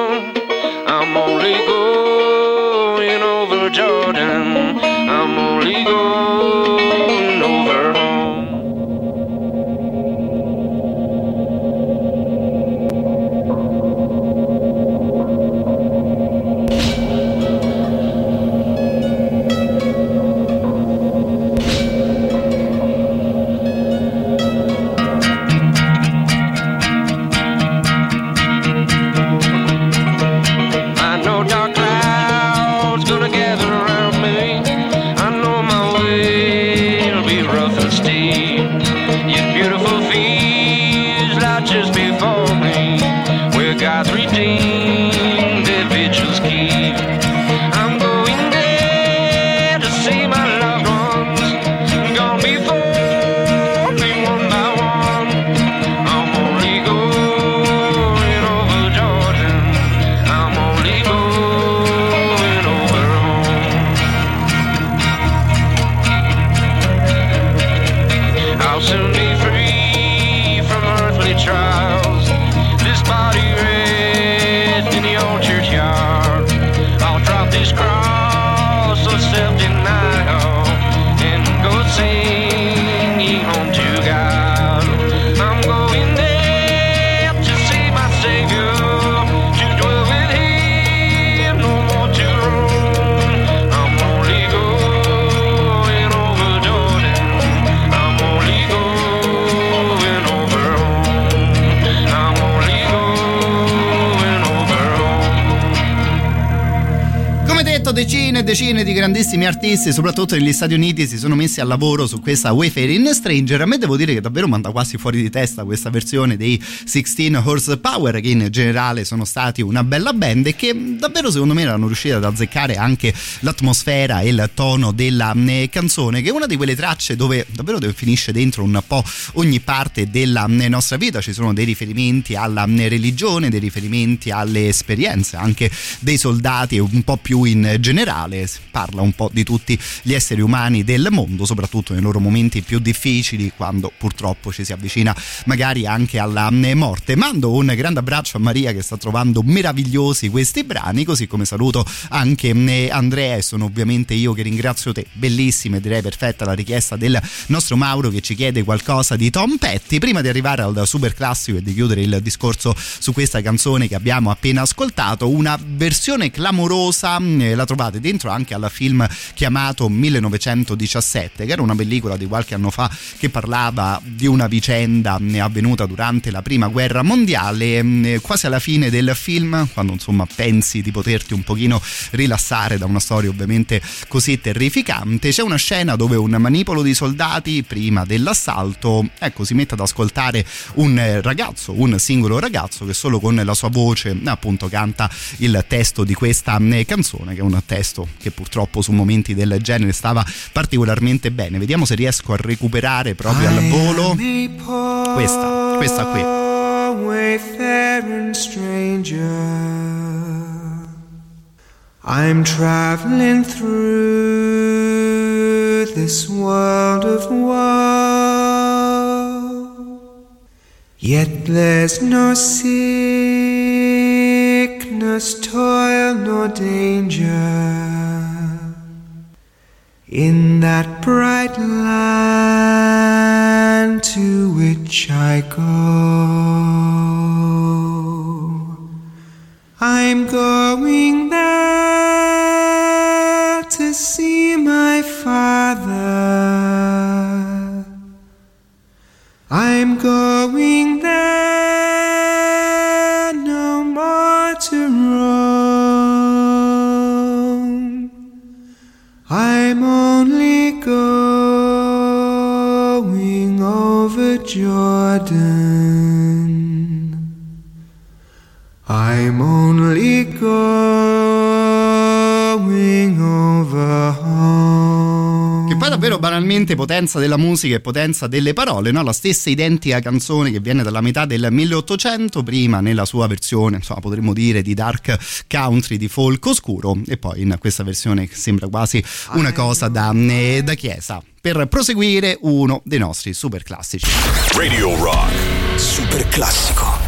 Decine di grandissimi artisti, soprattutto negli Stati Uniti, si sono messi al lavoro su questa Wayfaring Stranger. A me devo dire che davvero manda quasi fuori di testa questa versione dei 16 Horsepower, che in generale sono stati una bella band e che davvero secondo me erano riusciti ad azzeccare anche l'atmosfera e il tono della eh, canzone, che è una di quelle tracce dove davvero finisce dentro un po' ogni parte della eh, nostra vita. Ci sono dei riferimenti alla eh, religione, dei riferimenti alle esperienze anche dei soldati un po' più in generale. Parla un po' di tutti gli esseri umani del mondo, soprattutto nei loro momenti più difficili, quando purtroppo ci si avvicina magari anche alla eh, morte. Mando un grande abbraccio a Maria che sta trovando meravigliosi questi brani, così come saluto anche eh, Andrea e sono ovviamente io che ringrazio te. Bellissima e direi perfetta la richiesta del nostro Mauro che ci chiede qualcosa di Tom Petty. Prima di arrivare al super classico e di chiudere il discorso su questa canzone che abbiamo appena ascoltato, una versione clamorosa eh, la trovate dentro anche al film chiamato 1917, che era una pellicola di qualche anno fa che parlava di una vicenda avvenuta durante la prima guerra mondiale. Quasi alla fine del film, quando insomma pensi di poterti un pochino rilassare da una storia ovviamente così terrificante, c'è una scena dove un manipolo di soldati prima dell'assalto, ecco, si mette ad ascoltare un eh, ragazzo, un singolo ragazzo che solo con la sua voce appunto canta il testo di questa canzone, che è un testo che purtroppo su momenti del genere stava particolarmente bene. Vediamo se riesco a recuperare proprio al volo questa, questa qui. I'm traveling through this world of woe. Yet there's no sickness, toil, nor danger in that bright land to which I go. I'm going there to see my father. I'm going there Jordan. I'm only going banalmente potenza della musica e potenza delle parole, no? La stessa identica canzone che viene dalla metà del 1800, prima nella sua versione, insomma, potremmo dire di dark country, di folk oscuro, e poi in questa versione che sembra quasi una cosa da, da chiesa. Per proseguire uno dei nostri super classici. Radio Rock. Super classico.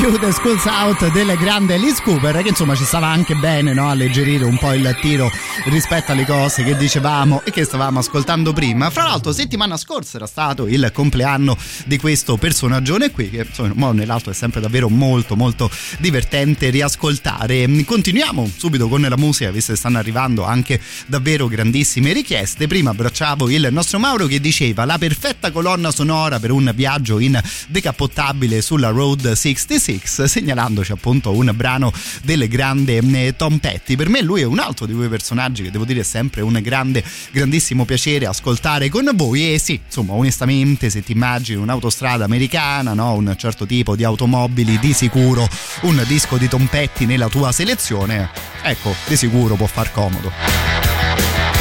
Campanella chiude Schools Out del grande Alice Cooper che insomma ci stava anche bene no? alleggerire un po' il tiro rispetto alle cose che dicevamo e che stavamo ascoltando prima. Fra l'altro settimana scorsa era stato il compleanno di questo personaggio qui che insomma in un nell'altro è sempre davvero molto molto divertente riascoltare. Continuiamo subito con la musica visto che stanno arrivando anche davvero grandissime richieste. Prima abbracciavo il nostro Mauro che diceva la perfetta colonna sonora per un viaggio in decappottabile sulla Road 66 segnalandoci appunto un brano del grande eh, Tom Petty per me lui è un altro di quei personaggi che devo dire è sempre un grande grandissimo piacere ascoltare con voi e sì insomma onestamente se ti immagini un'autostrada americana no? un certo tipo di automobili di sicuro un disco di Tom Petty nella tua selezione ecco di sicuro può far comodo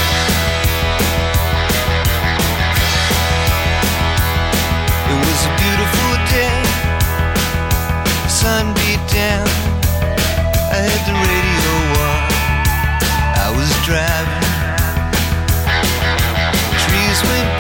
Sun beat down. I had the radio on. I was driving. Trees went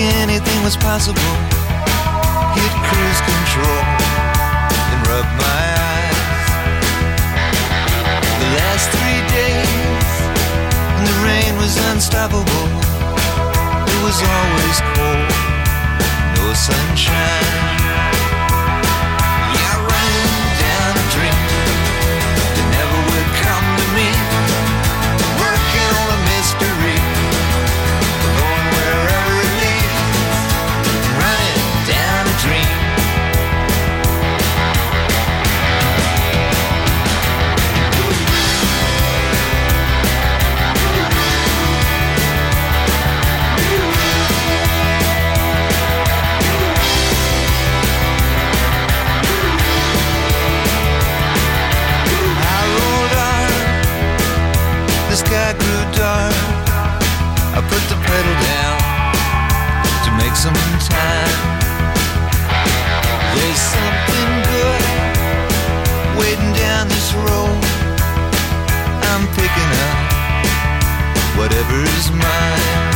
anything was possible. Hit cruise control and rub my eyes. The last three days, and the rain was unstoppable. It was always cold, no sunshine. Dark. I put the pedal down to make some time. There's something good waiting down this road. I'm picking up whatever's mine.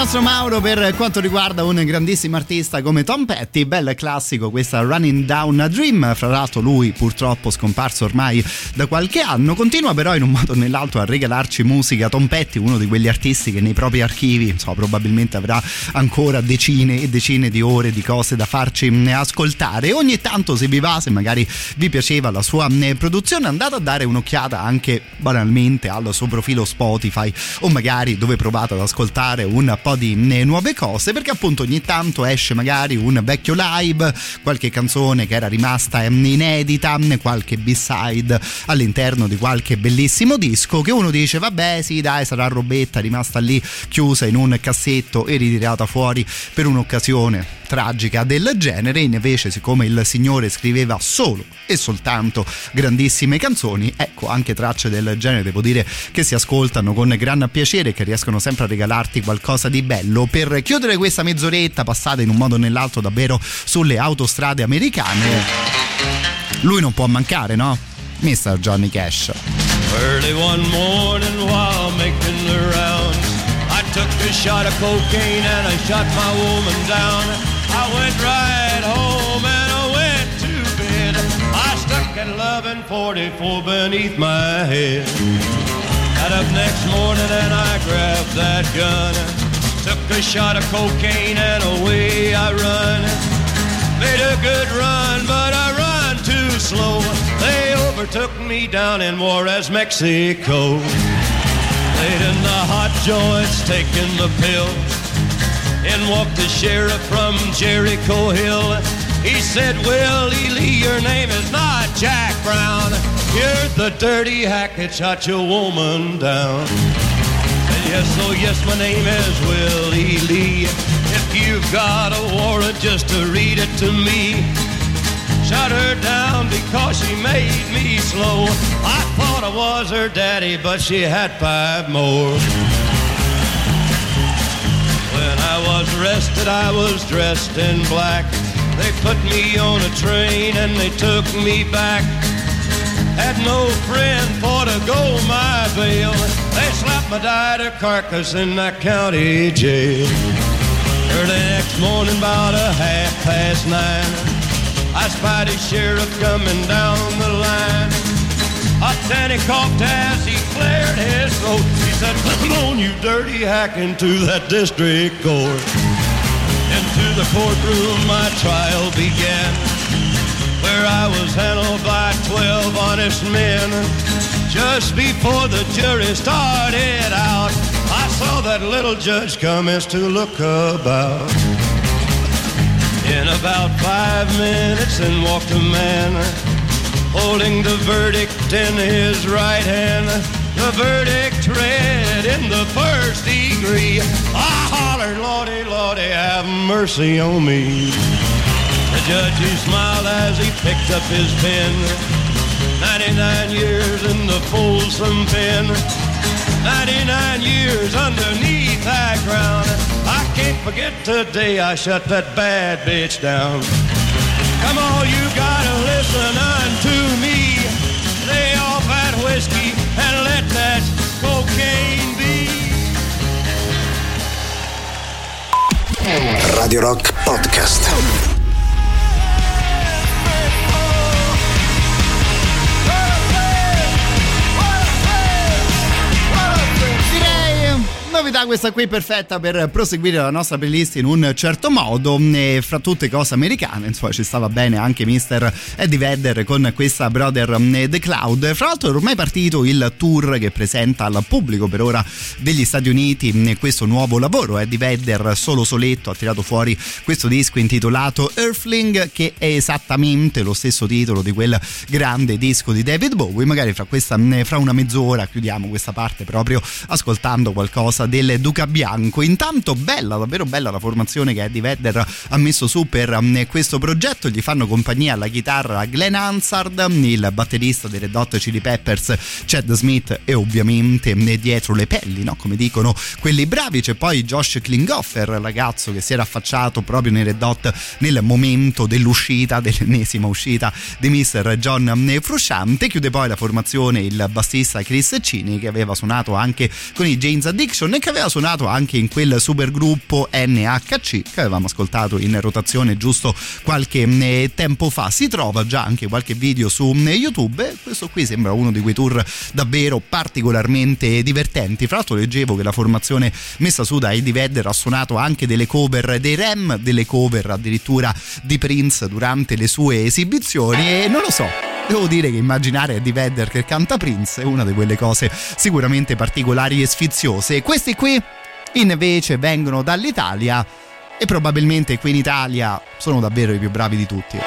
Nostro Mauro per quanto riguarda un grandissimo artista come Tom Petty, bel classico questa Running Down a Dream, fra l'altro lui purtroppo scomparso ormai da qualche anno, continua però in un modo o nell'altro a regalarci musica, Tom Petty uno di quegli artisti che nei propri archivi so, probabilmente avrà ancora decine e decine di ore di cose da farci ascoltare, ogni tanto se vi va, se magari vi piaceva la sua produzione andate a dare un'occhiata anche banalmente al suo profilo Spotify o magari dove provate ad ascoltare un po' di nuove cose perché appunto ogni tanto esce magari un vecchio live, qualche canzone che era rimasta inedita, qualche b-side all'interno di qualche bellissimo disco che uno dice vabbè sì dai sarà robetta rimasta lì chiusa in un cassetto e ritirata fuori per un'occasione tragica del genere invece siccome il signore scriveva solo e soltanto grandissime canzoni ecco anche tracce del genere devo dire che si ascoltano con gran piacere che riescono sempre a regalarti qualcosa di bello per chiudere questa mezz'oretta passata in un modo o nell'altro davvero sulle autostrade americane lui non può mancare no? Mr. Johnny Cash Early one morning while making the rounds, I took a shot of cocaine and I shot my woman down. I went right home and I went to bed. I stuck at 1144 beneath my head. Got up next morning and I grabbed that gun. Took a shot of cocaine and away I run. Made a good run, but I run too slow. They overtook me down in Juarez, Mexico. Laid in the hot joints, taking the pills. In walked the sheriff from Jericho Hill. He said, Willie Lee, your name is not Jack Brown. You're the dirty hack that shot your woman down. Yes, oh yes, my name is Willie Lee. If you've got a warrant, just to read it to me. Shot her down because she made me slow. I thought I was her daddy, but she had five more. I was arrested, I was dressed in black. They put me on a train and they took me back. Had no friend for to go my bail. They slapped my died carcass in that county jail. Early next morning, about a half past nine, I spied a sheriff coming down the line. Then coughed as he cleared his throat. He said, Come on, you dirty hack, into that district court. Into the courtroom my trial began, where I was handled by twelve honest men. Just before the jury started out, I saw that little judge commence to look about. In about five minutes, in walked a man holding the verdict in his right hand. The verdict read in the first degree. I hollered, Lordy, Lordy, have mercy on me. The judge, he smiled as he picked up his pen. 99 years in the Folsom pen. 99 years underneath that ground. I can't forget the day I shut that bad bitch down. Come on, you gotta listen unto whiskey and let that cocaine be. Radio Rock Podcast. Novità questa qui perfetta per proseguire la nostra playlist in un certo modo. E fra tutte cose americane insomma ci stava bene anche Mr. Eddie Vedder con questa Brother The Cloud. Fra l'altro è ormai partito il tour che presenta al pubblico per ora degli Stati Uniti questo nuovo lavoro. Eddie Vedder solo soletto ha tirato fuori questo disco intitolato Earthling che è esattamente lo stesso titolo di quel grande disco di David Bowie. Magari fra, questa, fra una mezz'ora chiudiamo questa parte proprio ascoltando qualcosa del Duca Bianco. Intanto bella, davvero bella la formazione che Eddie Vedder ha messo su per um, questo progetto. Gli fanno compagnia alla chitarra Glenn Hansard, il batterista dei Red Hot Chili Peppers Chad Smith e ovviamente dietro le pelli, no? come dicono quelli bravi. C'è poi Josh Klinghoffer, ragazzo che si era affacciato proprio nei Red Hot nel momento dell'uscita, dell'ennesima uscita di Mr. John Frusciante. Chiude poi la formazione il bassista Chris Cini che aveva suonato anche con i James Addiction che aveva suonato anche in quel supergruppo NHC che avevamo ascoltato in rotazione giusto qualche eh, tempo fa. Si trova già anche qualche video su eh, YouTube. Questo qui sembra uno di quei tour davvero particolarmente divertenti. Fra l'altro leggevo che la formazione messa su da Eddie Vedder ha suonato anche delle cover dei Rem, delle cover addirittura di Prince durante le sue esibizioni e non lo so, Devo dire che immaginare Eddie Vedder che canta Prince è una di quelle cose sicuramente particolari e sfiziose. Questi qui invece vengono dall'Italia e probabilmente qui in Italia sono davvero i più bravi di tutti.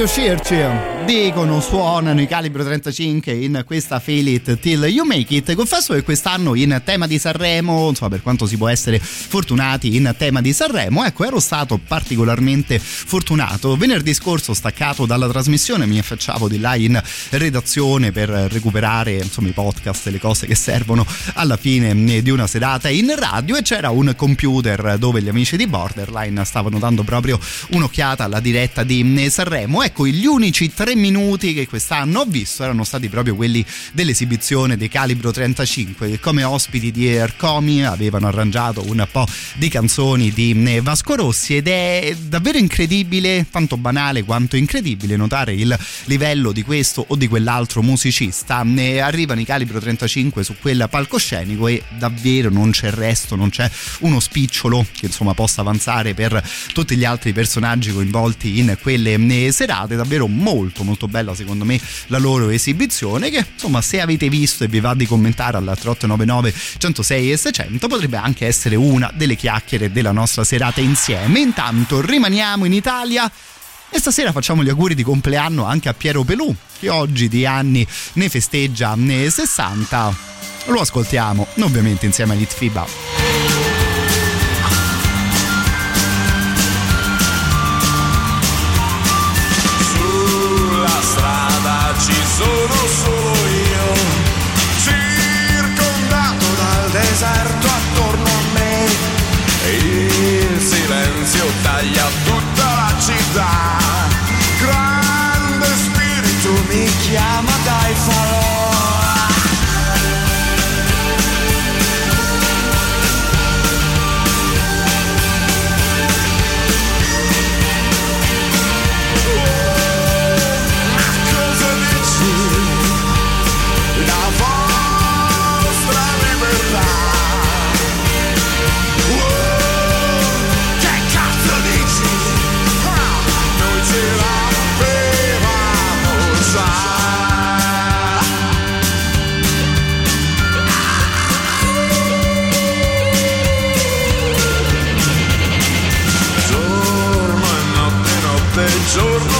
Riuscirci. Dicono, suonano i calibro 35 in questa Feel It Till You Make It. Confesso che quest'anno in tema di Sanremo, insomma, per quanto si può essere fortunati in tema di Sanremo, ecco, ero stato particolarmente fortunato. Venerdì scorso, staccato dalla trasmissione, mi affacciavo di là in redazione per recuperare insomma i podcast le cose che servono alla fine di una serata in radio e c'era un computer dove gli amici di Borderline stavano dando proprio un'occhiata alla diretta di Sanremo. Ecco, gli unici tre minuti che quest'anno ho visto erano stati proprio quelli dell'esibizione dei Calibro 35 che come ospiti di Ercomi avevano arrangiato un po' di canzoni di Vasco Rossi ed è davvero incredibile, tanto banale quanto incredibile notare il livello di questo o di quell'altro musicista. Ne arrivano i Calibro 35 su quel palcoscenico e davvero non c'è resto, non c'è uno spicciolo che insomma possa avanzare per tutti gli altri personaggi coinvolti in quelle serate, davvero molto bella secondo me la loro esibizione che insomma se avete visto e vi va di commentare alla 3899 106 e 600 potrebbe anche essere una delle chiacchiere della nostra serata insieme. Intanto rimaniamo in Italia e stasera facciamo gli auguri di compleanno anche a Piero Pelù che oggi di anni ne festeggia ne 60 lo ascoltiamo ovviamente insieme a Litfiba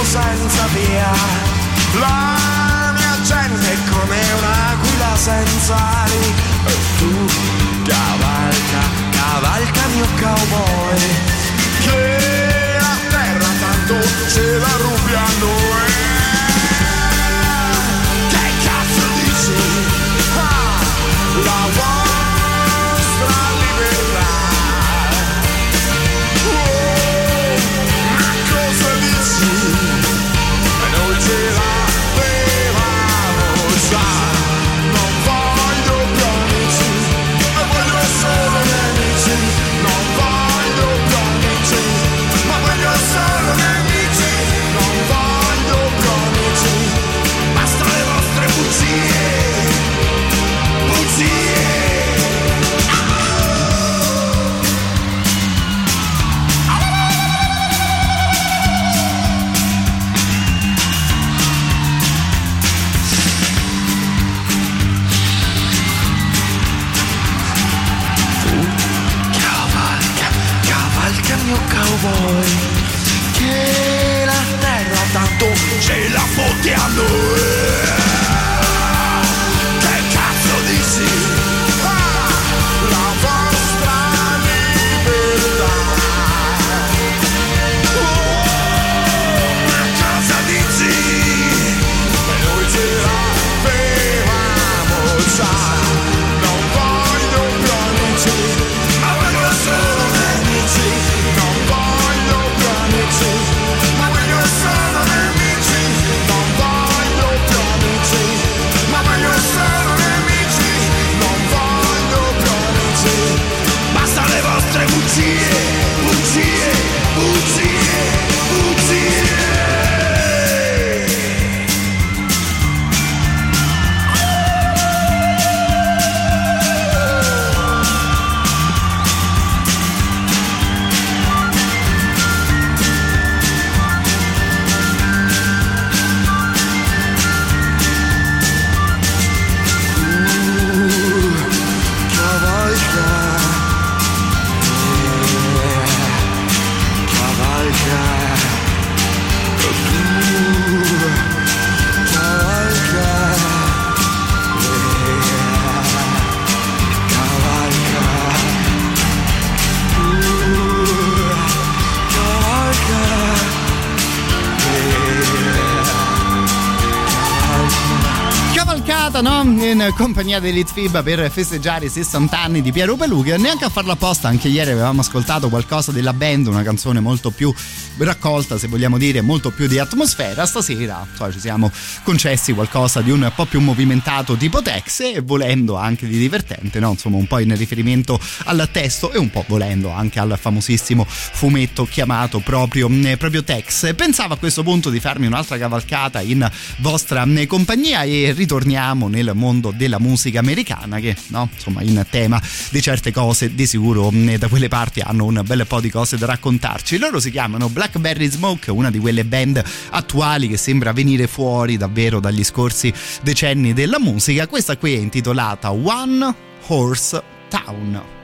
senza via. La mia gente è come un'aquila senza ali. E tu cavalca, cavalca mio cowboy. Che la terra tanto ce la rubi a noi. Cowboy Che la terra tanto ce la fotti a noi compagnia dell'Itfib per festeggiare i 60 anni di Piero Pelù, che neanche a farla apposta, anche ieri avevamo ascoltato qualcosa della band, una canzone molto più raccolta, se vogliamo dire, molto più di atmosfera. Stasera insomma, ci siamo concessi qualcosa di un po' più movimentato tipo Tex e volendo anche di divertente, no? Insomma, un po' in riferimento al testo e un po' volendo anche al famosissimo fumetto chiamato proprio, eh, proprio Tex. Pensavo a questo punto di farmi un'altra cavalcata in vostra eh, compagnia e ritorniamo nel mondo della musica americana che, no? Insomma, in tema di certe cose di sicuro eh, da quelle parti hanno un bel po' di cose da raccontarci. Loro si chiamano Blackberry Smoke, una di quelle band attuali che sembra venire fuori davvero dagli scorsi decenni della musica. Questa qui è intitolata One Horse Town.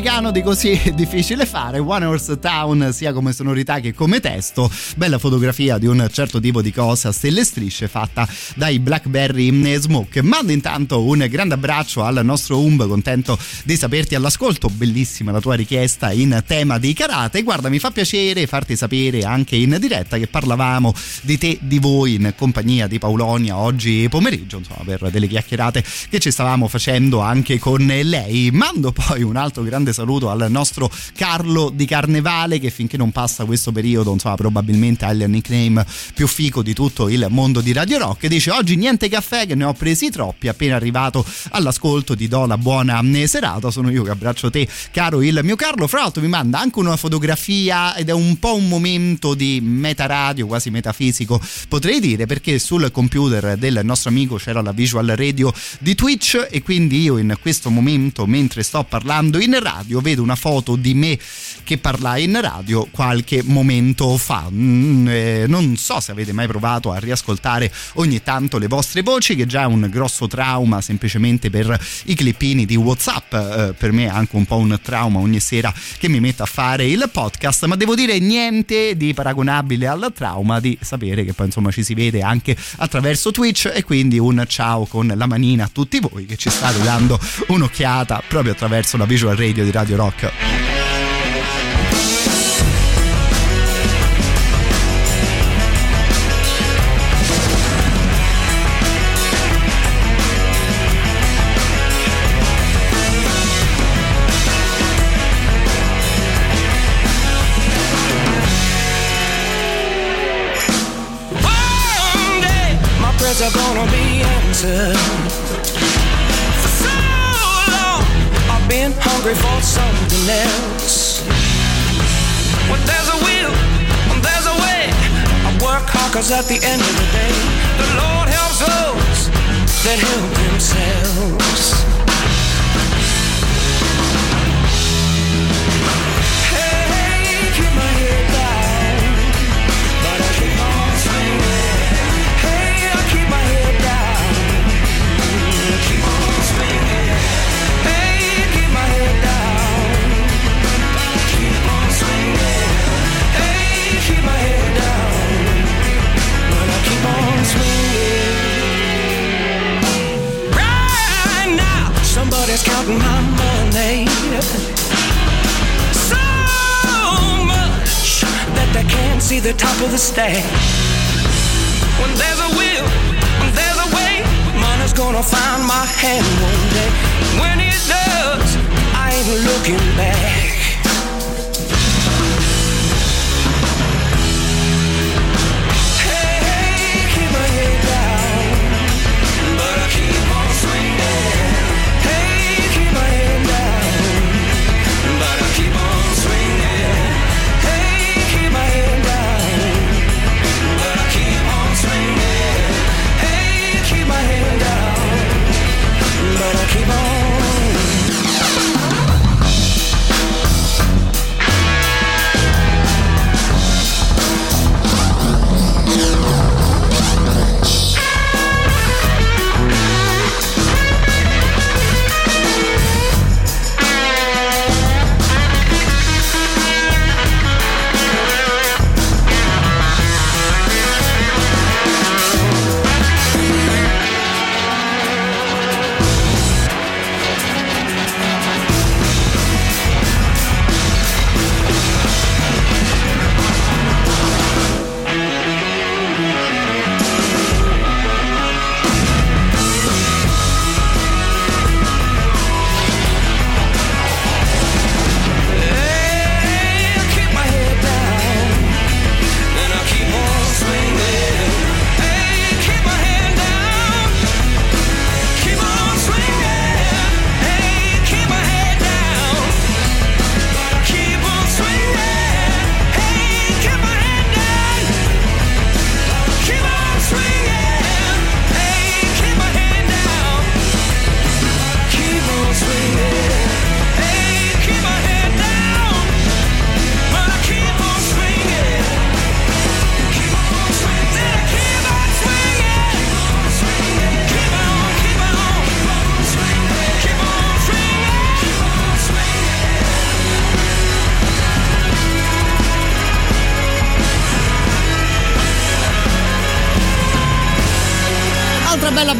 Americano di così <laughs> difficile fare. One Horse Town, sia come sonorità che come testo. Bella fotografia di un certo tipo di cosa stelle strisce fatta dai Blackberry Smoke. Mando intanto un grande abbraccio al nostro Umb, contento di saperti all'ascolto. Bellissima la tua richiesta in tema di karate. Guarda, mi fa piacere farti sapere anche in diretta che parlavamo di te, di voi, in compagnia di Paulonia oggi pomeriggio, insomma, per delle chiacchierate che ci stavamo facendo anche con lei. Mando poi un altro grande saluto al nostro Carlo di Carnevale che finché non passa questo periodo, insomma, probabilmente ha il nickname più fico di tutto il mondo di Radio Rock. Dice oggi niente caffè che ne ho presi troppi, appena arrivato all'ascolto ti do la buona serata, sono io che abbraccio te, caro il mio Carlo. Fra l'altro mi manda anche una fotografia ed è un po' un momento di meta radio, quasi metafisico, potrei dire, perché sul computer del nostro amico c'era la visual radio di Twitch e quindi io in questo momento, mentre sto parlando in radio, vedo una foto di me che parlai in radio qualche momento fa. Mm, eh, non so se avete mai provato a riascoltare ogni tanto le vostre voci, che già è un grosso trauma semplicemente per i clippini di WhatsApp. Eh, per me è anche un po' un trauma ogni sera che mi metto a fare il podcast, ma devo dire niente di paragonabile al trauma di sapere che poi insomma ci si vede anche attraverso Twitch e quindi un ciao con la manina a tutti voi che ci state dando un'occhiata proprio attraverso la visual radio di Radio Rock. Are gonna be answered. Else. When there's a will, when there's a way, I work hard 'cause at the end of the day, the Lord helps those that help themselves. So much that they can't see the top of the stack. When there's a will, there's a way, money's gonna find my hand one day. When it does, I ain't looking back.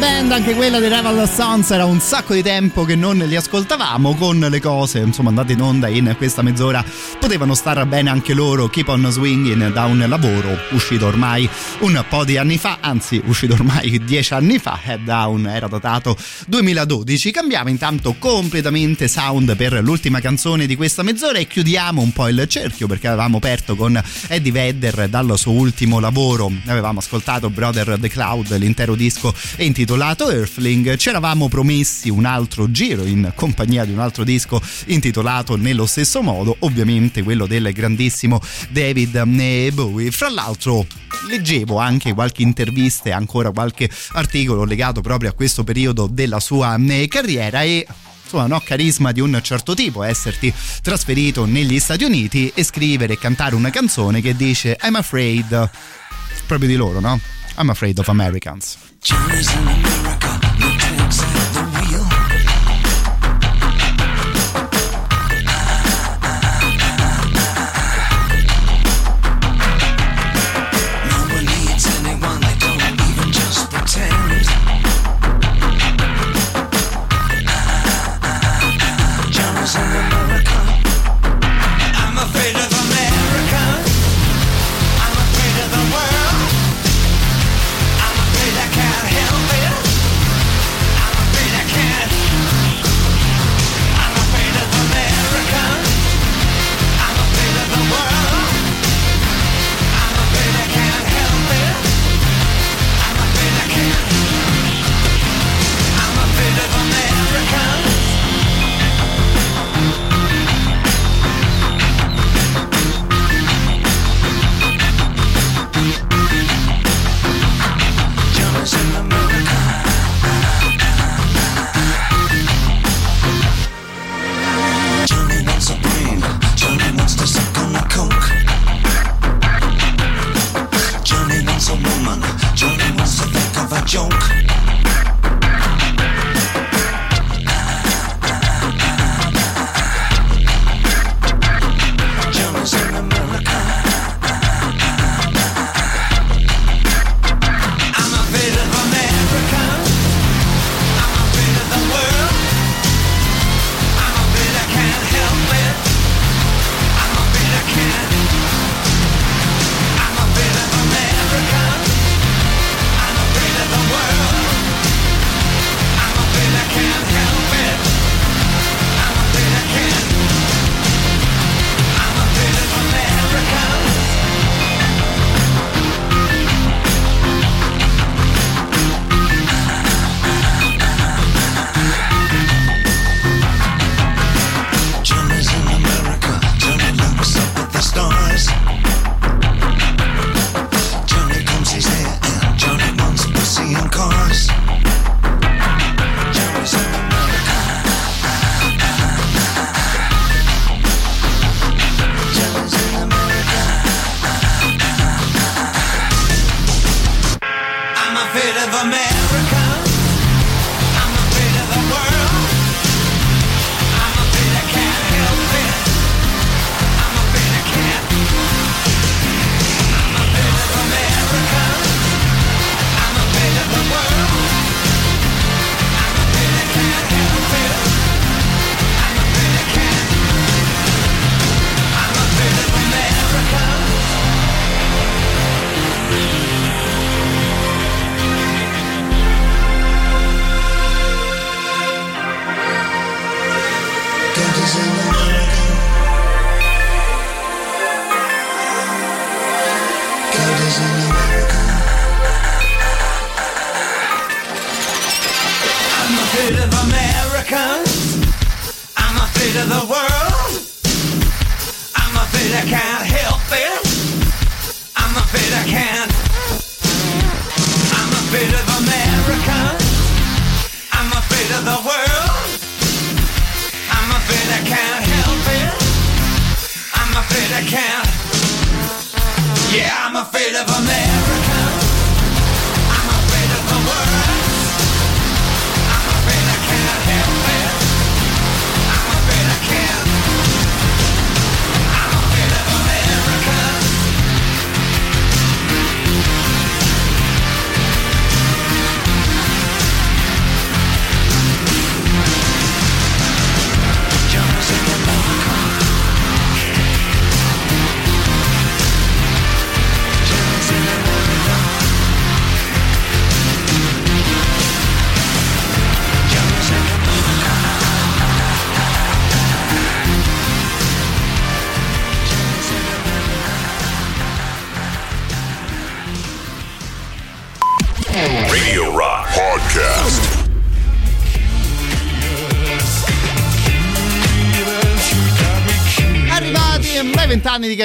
Band, anche quella di Rival Sons, era un sacco di tempo che non li ascoltavamo con le cose, insomma, andate in onda in questa mezz'ora. Potevano stare bene anche loro, Keep on Swinging da un lavoro uscito ormai un po' di anni fa, anzi uscito ormai dieci anni fa, Head Down era datato 2012. Cambiamo intanto completamente sound per l'ultima canzone di questa mezz'ora e chiudiamo un po' il cerchio perché avevamo aperto con Eddie Vedder dal suo ultimo lavoro. Avevamo ascoltato Brother the Cloud, l'intero disco è intitolato Earthling. Ci eravamo promessi un altro giro in compagnia di un altro disco intitolato nello stesso modo, ovviamente quello del grandissimo David Bowie. Fra l'altro leggevo anche qualche intervista e ancora qualche articolo legato proprio a questo periodo della sua eh, carriera e insomma no, carisma di un certo tipo esserti trasferito negli Stati Uniti e scrivere e cantare una canzone che dice I'm afraid proprio di loro no? I'm afraid of Americans Johnny's in America, no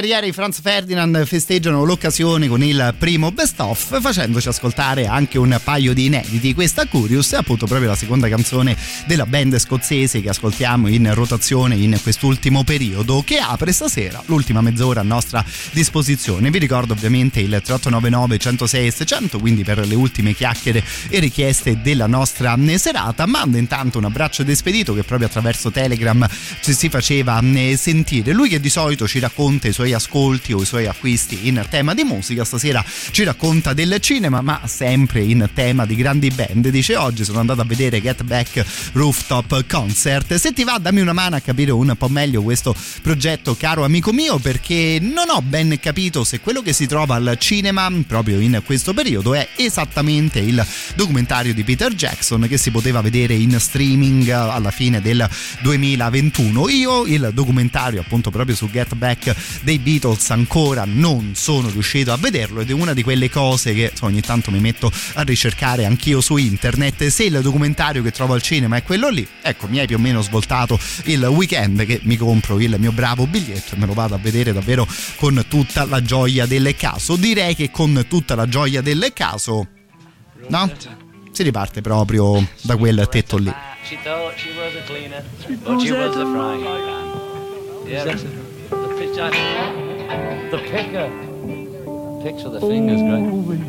carriera i Franz Ferdinand festeggiano l'occasione con il primo best of facendoci ascoltare anche un paio di inediti. Questa Curious è appunto proprio la seconda canzone della band scozzese che ascoltiamo in rotazione in quest'ultimo periodo che apre stasera l'ultima mezz'ora a nostra disposizione. Vi ricordo ovviamente il 3899 106 600 quindi per le ultime chiacchiere e richieste della nostra serata. Mando intanto un abbraccio ed espedito che proprio attraverso Telegram ci si faceva eh, sentire. Lui che di solito ci racconta i suoi ascolti o i suoi acquisti in tema di musica, stasera ci racconta del cinema, ma sempre in tema di grandi band. Dice oggi sono andato a vedere Get Back Rooftop Concert. Se ti va, dammi una mano a capire un po' meglio questo progetto, caro amico mio, perché non ho ben capito se quello che si trova al cinema proprio in questo periodo è esattamente il documentario di Peter Jackson che si poteva vedere in streaming alla fine del 2021. Io il documentario appunto proprio su Get Back dei Beatles ancora non sono riuscito a vederlo ed è una di quelle cose che so, ogni tanto mi metto a ricercare anch'io su internet se il documentario che trovo al cinema è quello lì. Ecco mi hai più o meno svoltato il weekend che mi compro il mio bravo biglietto e me lo vado a vedere davvero con tutta la gioia del caso. Direi che con tutta la gioia del caso no? si riparte proprio da quel tetto lì. She thought she was a cleaner, but she was a frying pan. Yeah, the pitch, the picker. With the fingers, great.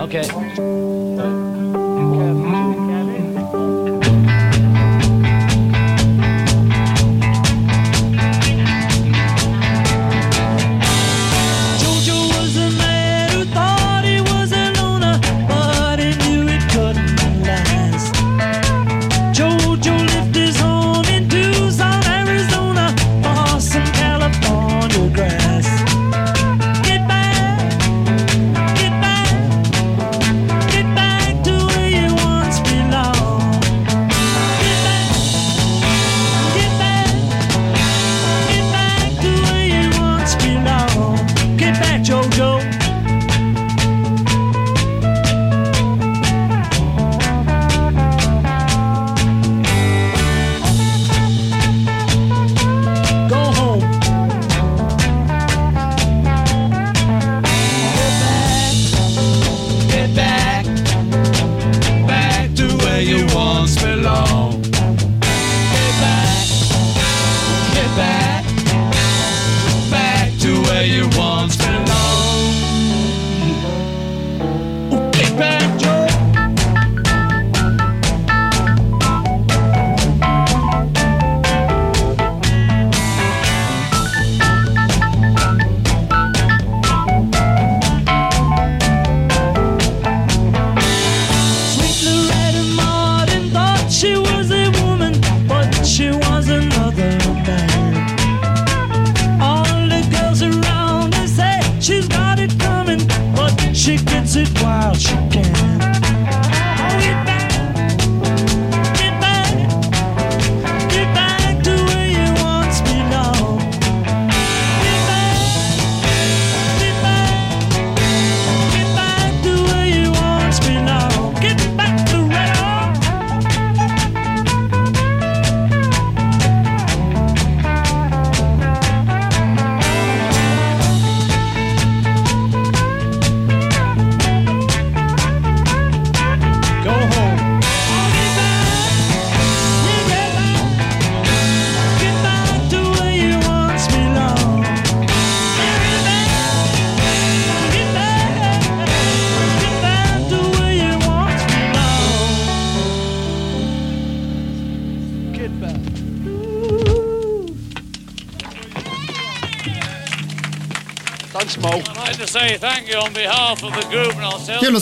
Okay.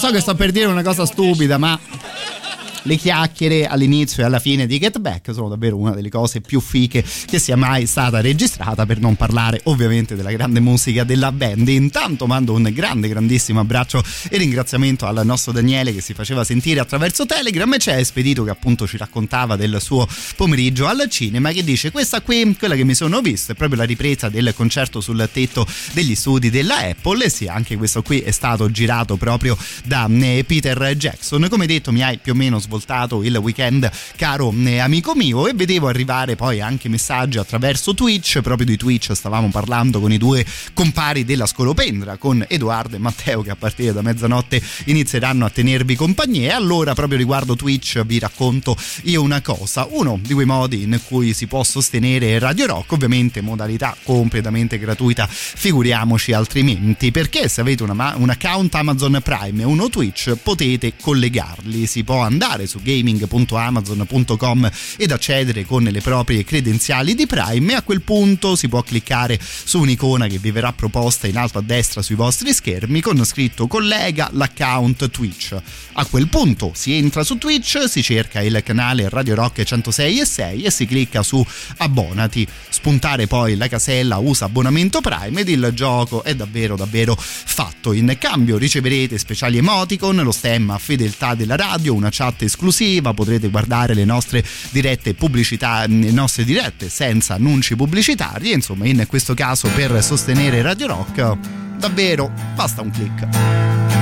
So che sto per dire una cosa stupida, ma le chiacchiere all'inizio e alla fine di Get Back sono davvero una delle cose più fiche che sia mai stata registrata per non parlare ovviamente della grande musica della band. Intanto mando un grande grandissimo abbraccio e ringraziamento al nostro Daniele che si faceva sentire attraverso Telegram. E c'è Espedito che appunto ci raccontava del suo pomeriggio al cinema che dice questa qui quella che mi sono visto è proprio la ripresa del concerto sul tetto degli studi della Apple e sì anche questo qui è stato girato proprio da eh, Peter Jackson. Come detto mi hai più o meno svoltato il weekend caro eh, amico mio e vedevo arrivare poi anche messaggi attraverso Twitch proprio di Twitch stavamo parlando con i due compari della Scolopendra con Edoardo e Matteo che a partire da mezzanotte inizieranno a tenervi compagnia. Allora proprio riguardo Twitch vi racconto io una cosa. Uno di quei modi in cui si può sostenere Radio Rock ovviamente modalità completamente gratuita figuriamoci altrimenti perché se avete una, un account Amazon Prime e uno Twitch potete collegarli. Si può andare su gaming.amazon.com ed accedere con le proprie credenziali di Prime e a quel punto si può cliccare su un'icona che vi verrà proposta in alto a destra sui vostri schermi con scritto collega l'account Twitch. A quel punto si entra su Twitch si cerca il canale Radio Rock 106 e 6 e si clicca su abbonati. Spuntare poi la casella usa abbonamento Prime ed il gioco è davvero davvero fatto. In cambio riceverete speciali emoticon lo stemma fedeltà della radio una chat esclusiva potrete guardare le nostre dirette pubblicità le nostre dirette senza annunci pubblicitari insomma in questo caso per sostenere Radio Rock davvero basta un clic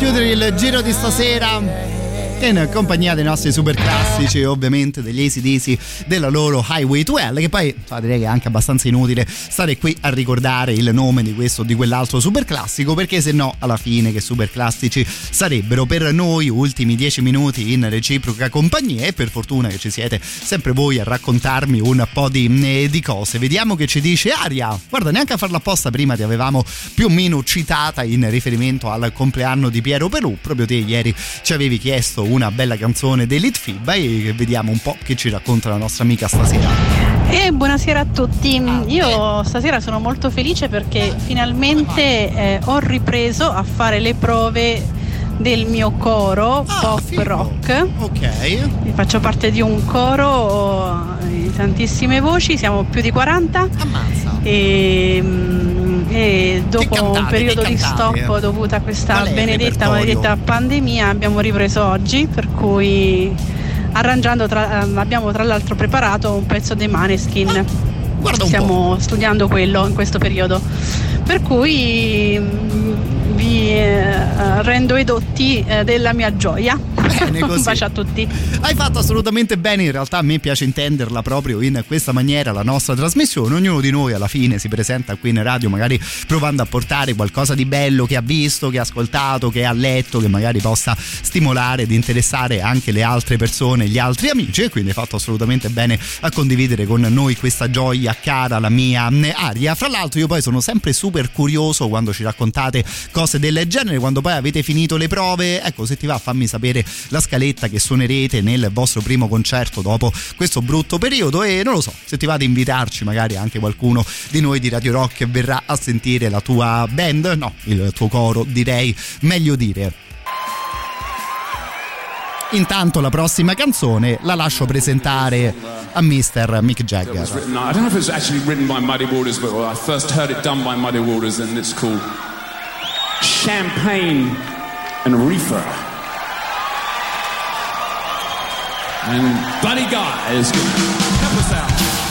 chiudere il giro di stasera. In compagnia dei nostri super classici ovviamente degli ACDC della loro Highway to Hell, che poi direi che è anche abbastanza inutile stare qui a ricordare il nome di questo o di quell'altro super classico, perché se no alla fine che super classici sarebbero per noi ultimi dieci minuti in reciproca compagnia e per fortuna che ci siete sempre voi a raccontarmi un po' di, eh, di cose. Vediamo che ci dice Aria. Guarda, neanche a farla apposta prima ti avevamo più o meno citata in riferimento al compleanno di Piero Pelù. Proprio te ieri ci avevi chiesto una bella canzone dei FIBA e vediamo un po' che ci racconta la nostra amica stasera. E buonasera a tutti. Io stasera sono molto felice perché finalmente eh, ho ripreso a fare le prove del mio coro pop rock. Ok. Faccio parte di un coro di tantissime voci, siamo più di 40. E, mm, e dopo un periodo di stop dovuto a questa benedetta, maledetta pandemia abbiamo ripreso oggi, per cui arrangiando tra- ehm, abbiamo tra l'altro preparato un pezzo dei Maneskin. Stiamo studiando quello in questo periodo. Per cui eh, rendo edotti eh, della mia gioia. Bene <laughs> così. Un bacio a tutti. Hai fatto assolutamente bene, in realtà a me piace intenderla proprio in questa maniera la nostra trasmissione, ognuno di noi alla fine si presenta qui in radio magari provando a portare qualcosa di bello che ha visto, che ha ascoltato, che ha letto, che magari possa stimolare ed interessare anche le altre persone, gli altri amici e quindi hai fatto assolutamente bene a condividere con noi questa gioia cara, la mia mm, aria. Fra l'altro io poi sono sempre super curioso quando ci raccontate cose del genere, quando poi avete finito le prove, ecco se ti va fammi sapere la scaletta che suonerete nel vostro primo concerto dopo questo brutto periodo e non lo so, se ti va ad invitarci magari anche qualcuno di noi di Radio Rock verrà a sentire la tua band, no, il tuo coro direi meglio dire. Intanto la prossima canzone la lascio presentare a Mr. Mick Jagger. was. I don't know if it's actually written by Muddy Waters, but I first heard it done by Muddy Waters, and it's called Champagne and Reefer. And Buddy Guy is going to help us out.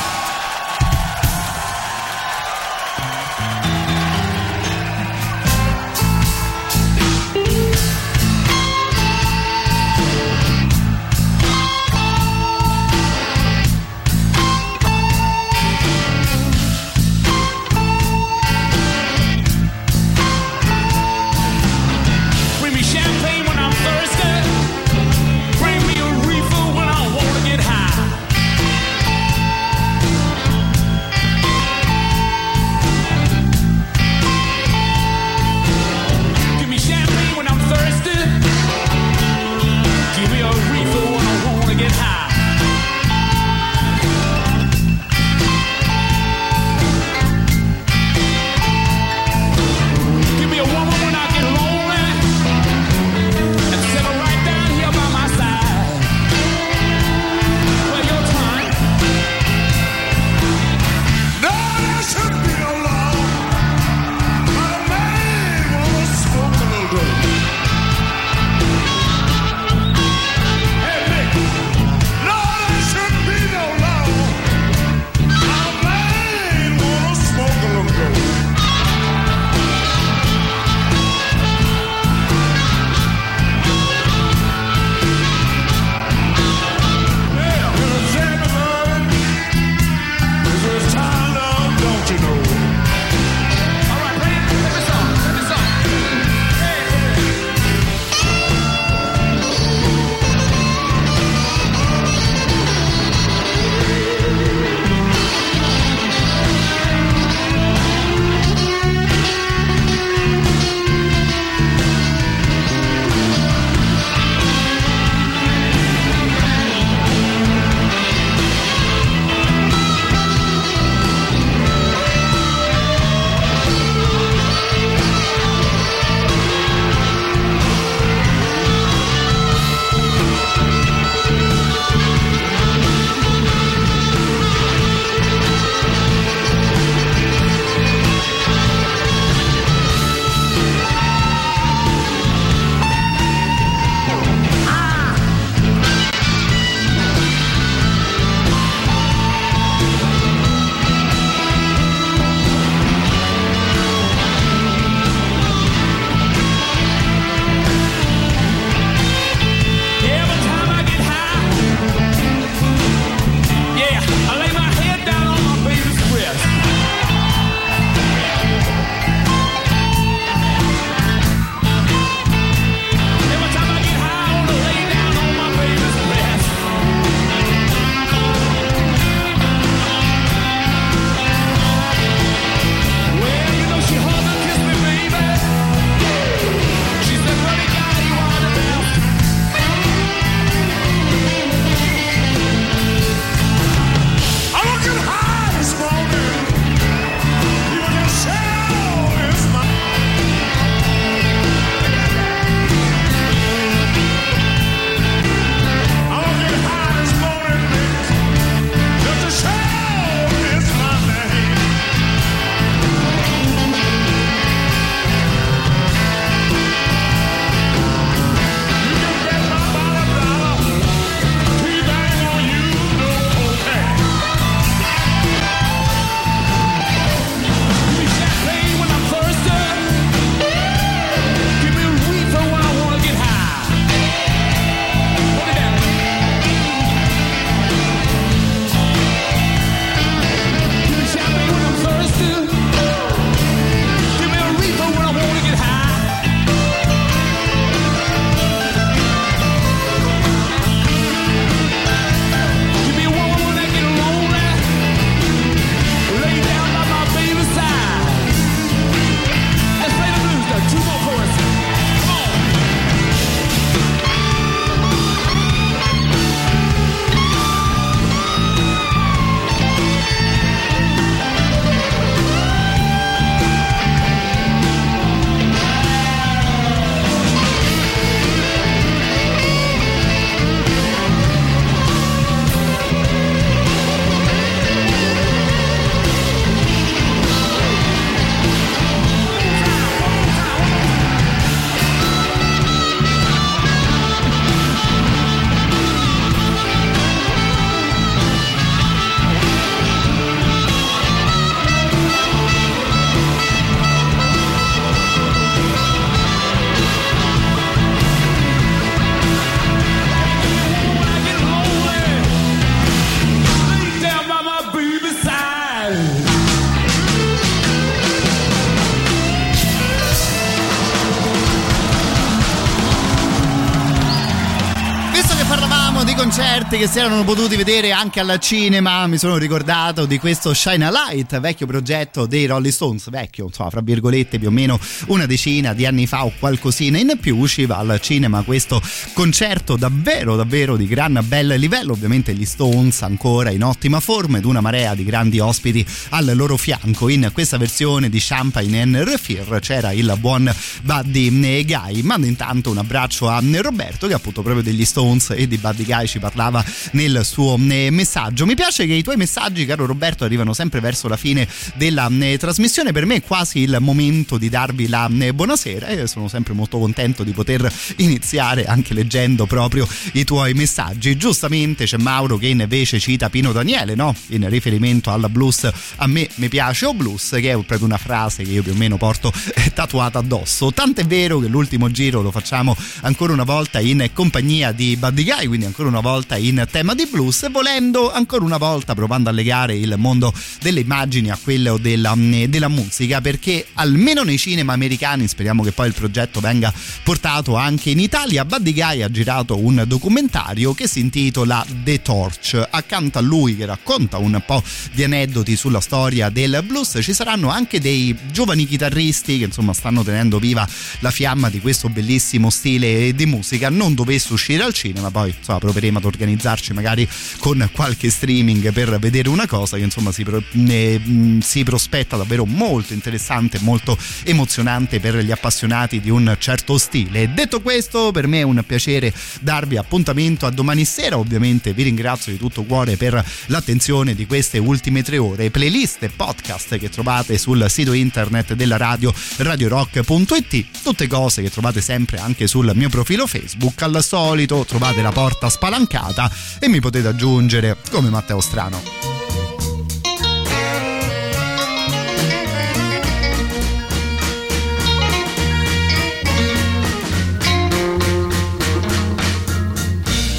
Concerti che si erano potuti vedere anche al cinema, mi sono ricordato di questo Shine a Light, vecchio progetto dei Rolling Stones, vecchio, insomma, fra virgolette, più o meno una decina di anni fa o qualcosina. In più usciva al cinema questo concerto davvero, davvero di gran bel livello, ovviamente gli Stones ancora in ottima forma ed una marea di grandi ospiti al loro fianco. In questa versione di Champagne and Refir c'era il buon Buddy Guy, mando intanto un abbraccio a Roberto che appunto proprio degli Stones e di Buddy Guy ci parlava nel suo eh, messaggio. Mi piace che i tuoi messaggi, caro Roberto, arrivano sempre verso la fine della eh, trasmissione. Per me è quasi il momento di darvi la eh, buonasera e sono sempre molto contento di poter iniziare anche leggendo proprio i tuoi messaggi. Giustamente c'è Mauro che invece cita Pino Daniele, no? In riferimento al blues a me mi piace o blues, che è proprio una frase che io più o meno porto tatuata addosso. Tant'è vero che l'ultimo giro lo facciamo ancora una volta in compagnia di Buddy Guy, quindi ancora una volta in tema di blues volendo ancora una volta provando a legare il mondo delle immagini a quello della, della musica perché almeno nei cinema americani speriamo che poi il progetto venga portato anche in Italia Buddy Guy ha girato un documentario che si intitola The Torch. Accanto a lui che racconta un po' di aneddoti sulla storia del blues ci saranno anche dei giovani chitarristi che insomma stanno tenendo viva la fiamma di questo bellissimo stile di musica. Non dovesse uscire al cinema poi insomma proveremo ad organizzarci magari con qualche streaming per vedere una cosa che insomma si, pro- ne, mh, si prospetta davvero molto interessante molto emozionante per gli appassionati di un certo stile. Detto questo per me è un piacere darvi appuntamento a domani sera. Ovviamente vi ringrazio di tutto cuore per l'attenzione di queste ultime tre ore. Playlist e podcast che trovate sul sito internet della radio radiorock.it tutte cose che trovate sempre anche sul mio profilo facebook. Al solito trovate la porta spalancata e mi potete aggiungere come Matteo Strano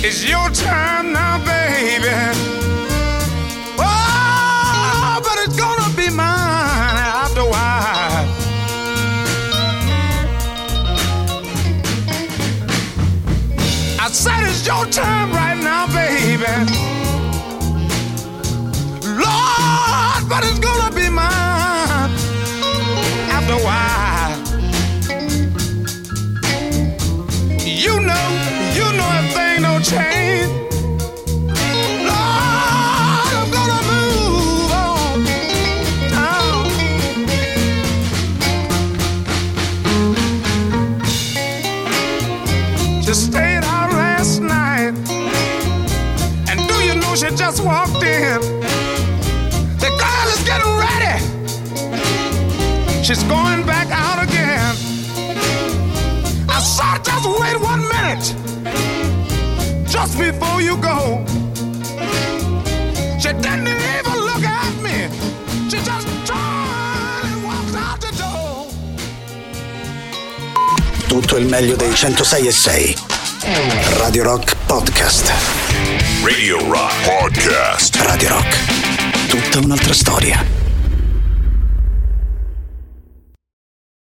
It's your time now, baby. She's going back out again. I said, just wait one minute. Just before you go. She didn't even look at me. She just turned and walked out the door. Tutto il meglio dei 106 e 6. Radio Rock Podcast. Radio Rock Podcast. Radio Rock. Tutta un'altra storia.